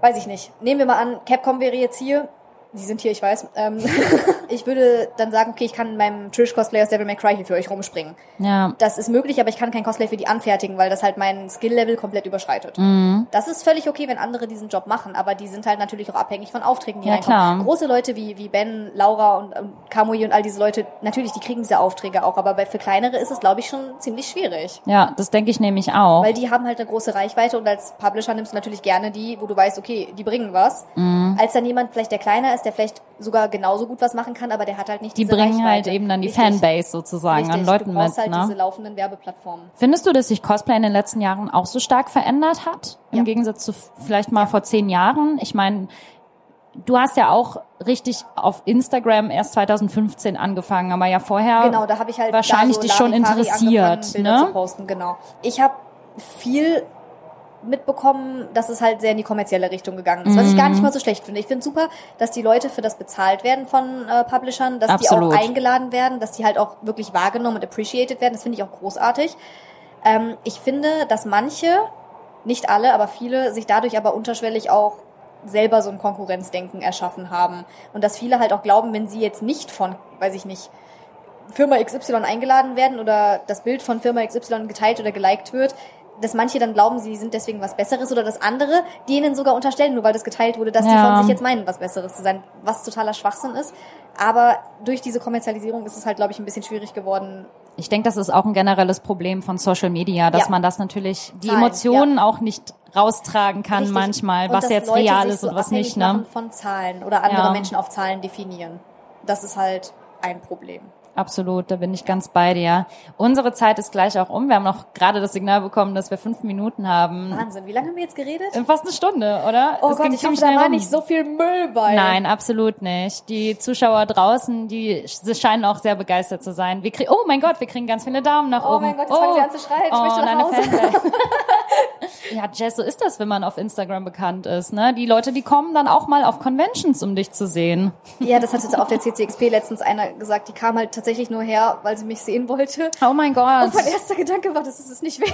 weiß ich nicht. Nehmen wir mal an, Capcom wäre jetzt hier Sie sind hier, ich weiß. Ähm, ich würde dann sagen, okay, ich kann in meinem Trish-Cosplay aus Devil May Cry hier für euch rumspringen. Ja. Das ist möglich, aber ich kann kein Cosplay für die anfertigen, weil das halt mein Skill-Level komplett überschreitet. Mhm. Das ist völlig okay, wenn andere diesen Job machen, aber die sind halt natürlich auch abhängig von Aufträgen, die ja, reinkommen. Klar. Große Leute wie, wie Ben, Laura und ähm, Kamui und all diese Leute, natürlich, die kriegen diese Aufträge auch, aber bei, für kleinere ist es, glaube ich, schon ziemlich schwierig. Ja, das denke ich nämlich auch. Weil die haben halt eine große Reichweite und als Publisher nimmst du natürlich gerne die, wo du weißt, okay, die bringen was. Mhm. Als dann jemand vielleicht, der kleiner ist, der vielleicht sogar genauso gut was machen kann, aber der hat halt nicht die diese bringen halt eben dann die Richtig. Fanbase sozusagen Richtig. an Leuten du brauchst mit. halt ne? diese laufenden Werbeplattformen. Findest du, dass sich Cosplay in den letzten Jahren auch so stark verändert hat im ja. Gegensatz zu vielleicht mal ja. vor zehn Jahren? Ich meine, du hast ja auch richtig auf Instagram erst 2015 angefangen, aber ja vorher genau, da habe ich halt wahrscheinlich so dich schon interessiert, ne? Zu posten, genau. Ich habe viel mitbekommen, dass es halt sehr in die kommerzielle Richtung gegangen ist, was ich gar nicht mhm. mal so schlecht finde. Ich finde super, dass die Leute für das bezahlt werden von äh, Publishern, dass Absolut. die auch eingeladen werden, dass die halt auch wirklich wahrgenommen und appreciated werden. Das finde ich auch großartig. Ähm, ich finde, dass manche, nicht alle, aber viele, sich dadurch aber unterschwellig auch selber so ein Konkurrenzdenken erschaffen haben. Und dass viele halt auch glauben, wenn sie jetzt nicht von, weiß ich nicht, Firma XY eingeladen werden oder das Bild von Firma XY geteilt oder geliked wird, dass manche dann glauben, sie sind deswegen was Besseres oder dass andere denen sogar unterstellen, nur weil das geteilt wurde, dass ja. die von sich jetzt meinen, was Besseres zu sein, was totaler Schwachsinn ist. Aber durch diese Kommerzialisierung ist es halt, glaube ich, ein bisschen schwierig geworden. Ich denke, das ist auch ein generelles Problem von Social Media, dass ja. man das natürlich, die Zahlen, Emotionen ja. auch nicht raustragen kann Richtig. manchmal, und was jetzt Leute real ist so und was nicht. Ne? Von Zahlen oder andere Menschen auf Zahlen definieren. Das ist halt ein Problem. Absolut, da bin ich ganz bei dir. Unsere Zeit ist gleich auch um. Wir haben noch gerade das Signal bekommen, dass wir fünf Minuten haben. Wahnsinn, wie lange haben wir jetzt geredet? Fast eine Stunde, oder? Oh es Gott, ich hoffe, da war rum. nicht so viel Müll bei. Nein, absolut nicht. Die Zuschauer draußen, die scheinen auch sehr begeistert zu sein. Wir oh mein Gott, wir kriegen ganz viele Daumen nach oh oben. Oh mein Gott, jetzt oh. fangen sie an zu schreien. Ich oh, möchte nach Hause. ja, Jess, so ist das, wenn man auf Instagram bekannt ist. Ne? Die Leute, die kommen dann auch mal auf Conventions, um dich zu sehen. Ja, das hatte auf der CCXP letztens einer gesagt. Die kam halt tatsächlich nur her, weil sie mich sehen wollte. Oh mein Gott. Und mein erster Gedanke war, das ist es nicht wert.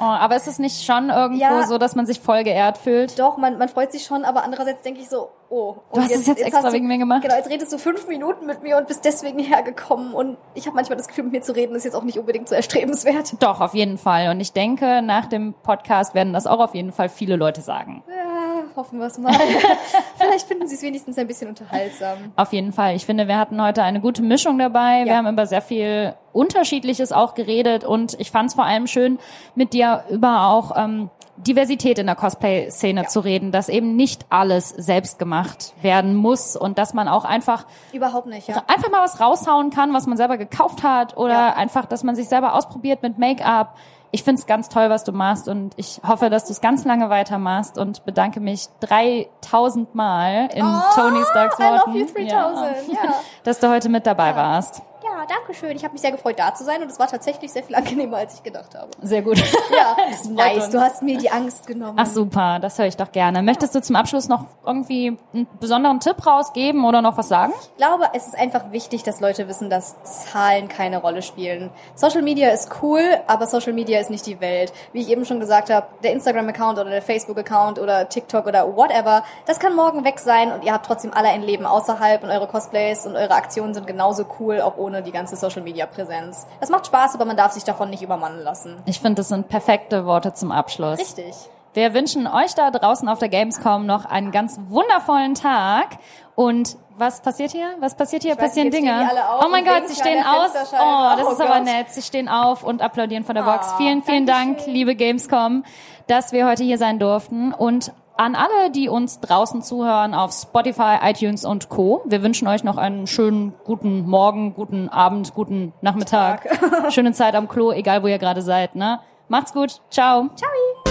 Oh, aber ist es nicht schon irgendwo ja, so, dass man sich voll geehrt fühlt? Doch, man, man freut sich schon, aber andererseits denke ich so, oh. Du hast jetzt, es jetzt, jetzt extra wegen mir gemacht? Genau, jetzt redest du fünf Minuten mit mir und bist deswegen hergekommen. Und ich habe manchmal das Gefühl, mit mir zu reden, ist jetzt auch nicht unbedingt so erstrebenswert. Doch, auf jeden Fall. Und ich denke, nach dem Podcast werden das auch auf jeden Fall viele Leute sagen. Ja, hoffen wir es mal. Vielleicht finden sie es wenigstens ein bisschen unterhaltsam. Auf jeden Fall. Ich finde, wir hatten heute eine gute Mischung dabei. Ja. Wir haben über sehr viel Unterschiedliches auch geredet und ich fand es vor allem schön, mit dir über auch ähm, Diversität in der Cosplay-Szene ja. zu reden, dass eben nicht alles selbst gemacht werden muss und dass man auch einfach überhaupt nicht, ja. einfach mal was raushauen kann, was man selber gekauft hat oder ja. einfach, dass man sich selber ausprobiert mit Make-up. Ich finde es ganz toll, was du machst und ich hoffe, dass du es ganz lange weitermachst und bedanke mich 3000 Mal in oh, Tony Starks Worten, I love you 3000. Ja. dass du heute mit dabei warst danke schön. Ich habe mich sehr gefreut, da zu sein und es war tatsächlich sehr viel angenehmer, als ich gedacht habe. Sehr gut. Ja, nice. Du hast mir die Angst genommen. Ach super, das höre ich doch gerne. Möchtest du zum Abschluss noch irgendwie einen besonderen Tipp rausgeben oder noch was sagen? Ich glaube, es ist einfach wichtig, dass Leute wissen, dass Zahlen keine Rolle spielen. Social Media ist cool, aber Social Media ist nicht die Welt. Wie ich eben schon gesagt habe, der Instagram-Account oder der Facebook-Account oder TikTok oder whatever, das kann morgen weg sein und ihr habt trotzdem alle ein Leben außerhalb und eure Cosplays und eure Aktionen sind genauso cool, auch ohne die ganze Social Media Präsenz. Es macht Spaß, aber man darf sich davon nicht übermannen lassen. Ich finde, das sind perfekte Worte zum Abschluss. Richtig. Wir wünschen euch da draußen auf der Gamescom noch einen ganz wundervollen Tag und Was passiert hier? Was passiert hier? Ich weiß Passieren jetzt Dinge. die oh mein Gott, sie stehen aus. Oh, das Oh ist aber Gott. nett. Sie stehen auf und applaudieren von der Box. Ah, vielen, vielen Dank, liebe Gamescom, dass wir heute hier sein durften und an alle, die uns draußen zuhören auf Spotify, iTunes und Co. Wir wünschen euch noch einen schönen guten Morgen, guten Abend, guten Nachmittag. Schöne Zeit am Klo, egal wo ihr gerade seid, ne? Macht's gut. Ciao. Ciao.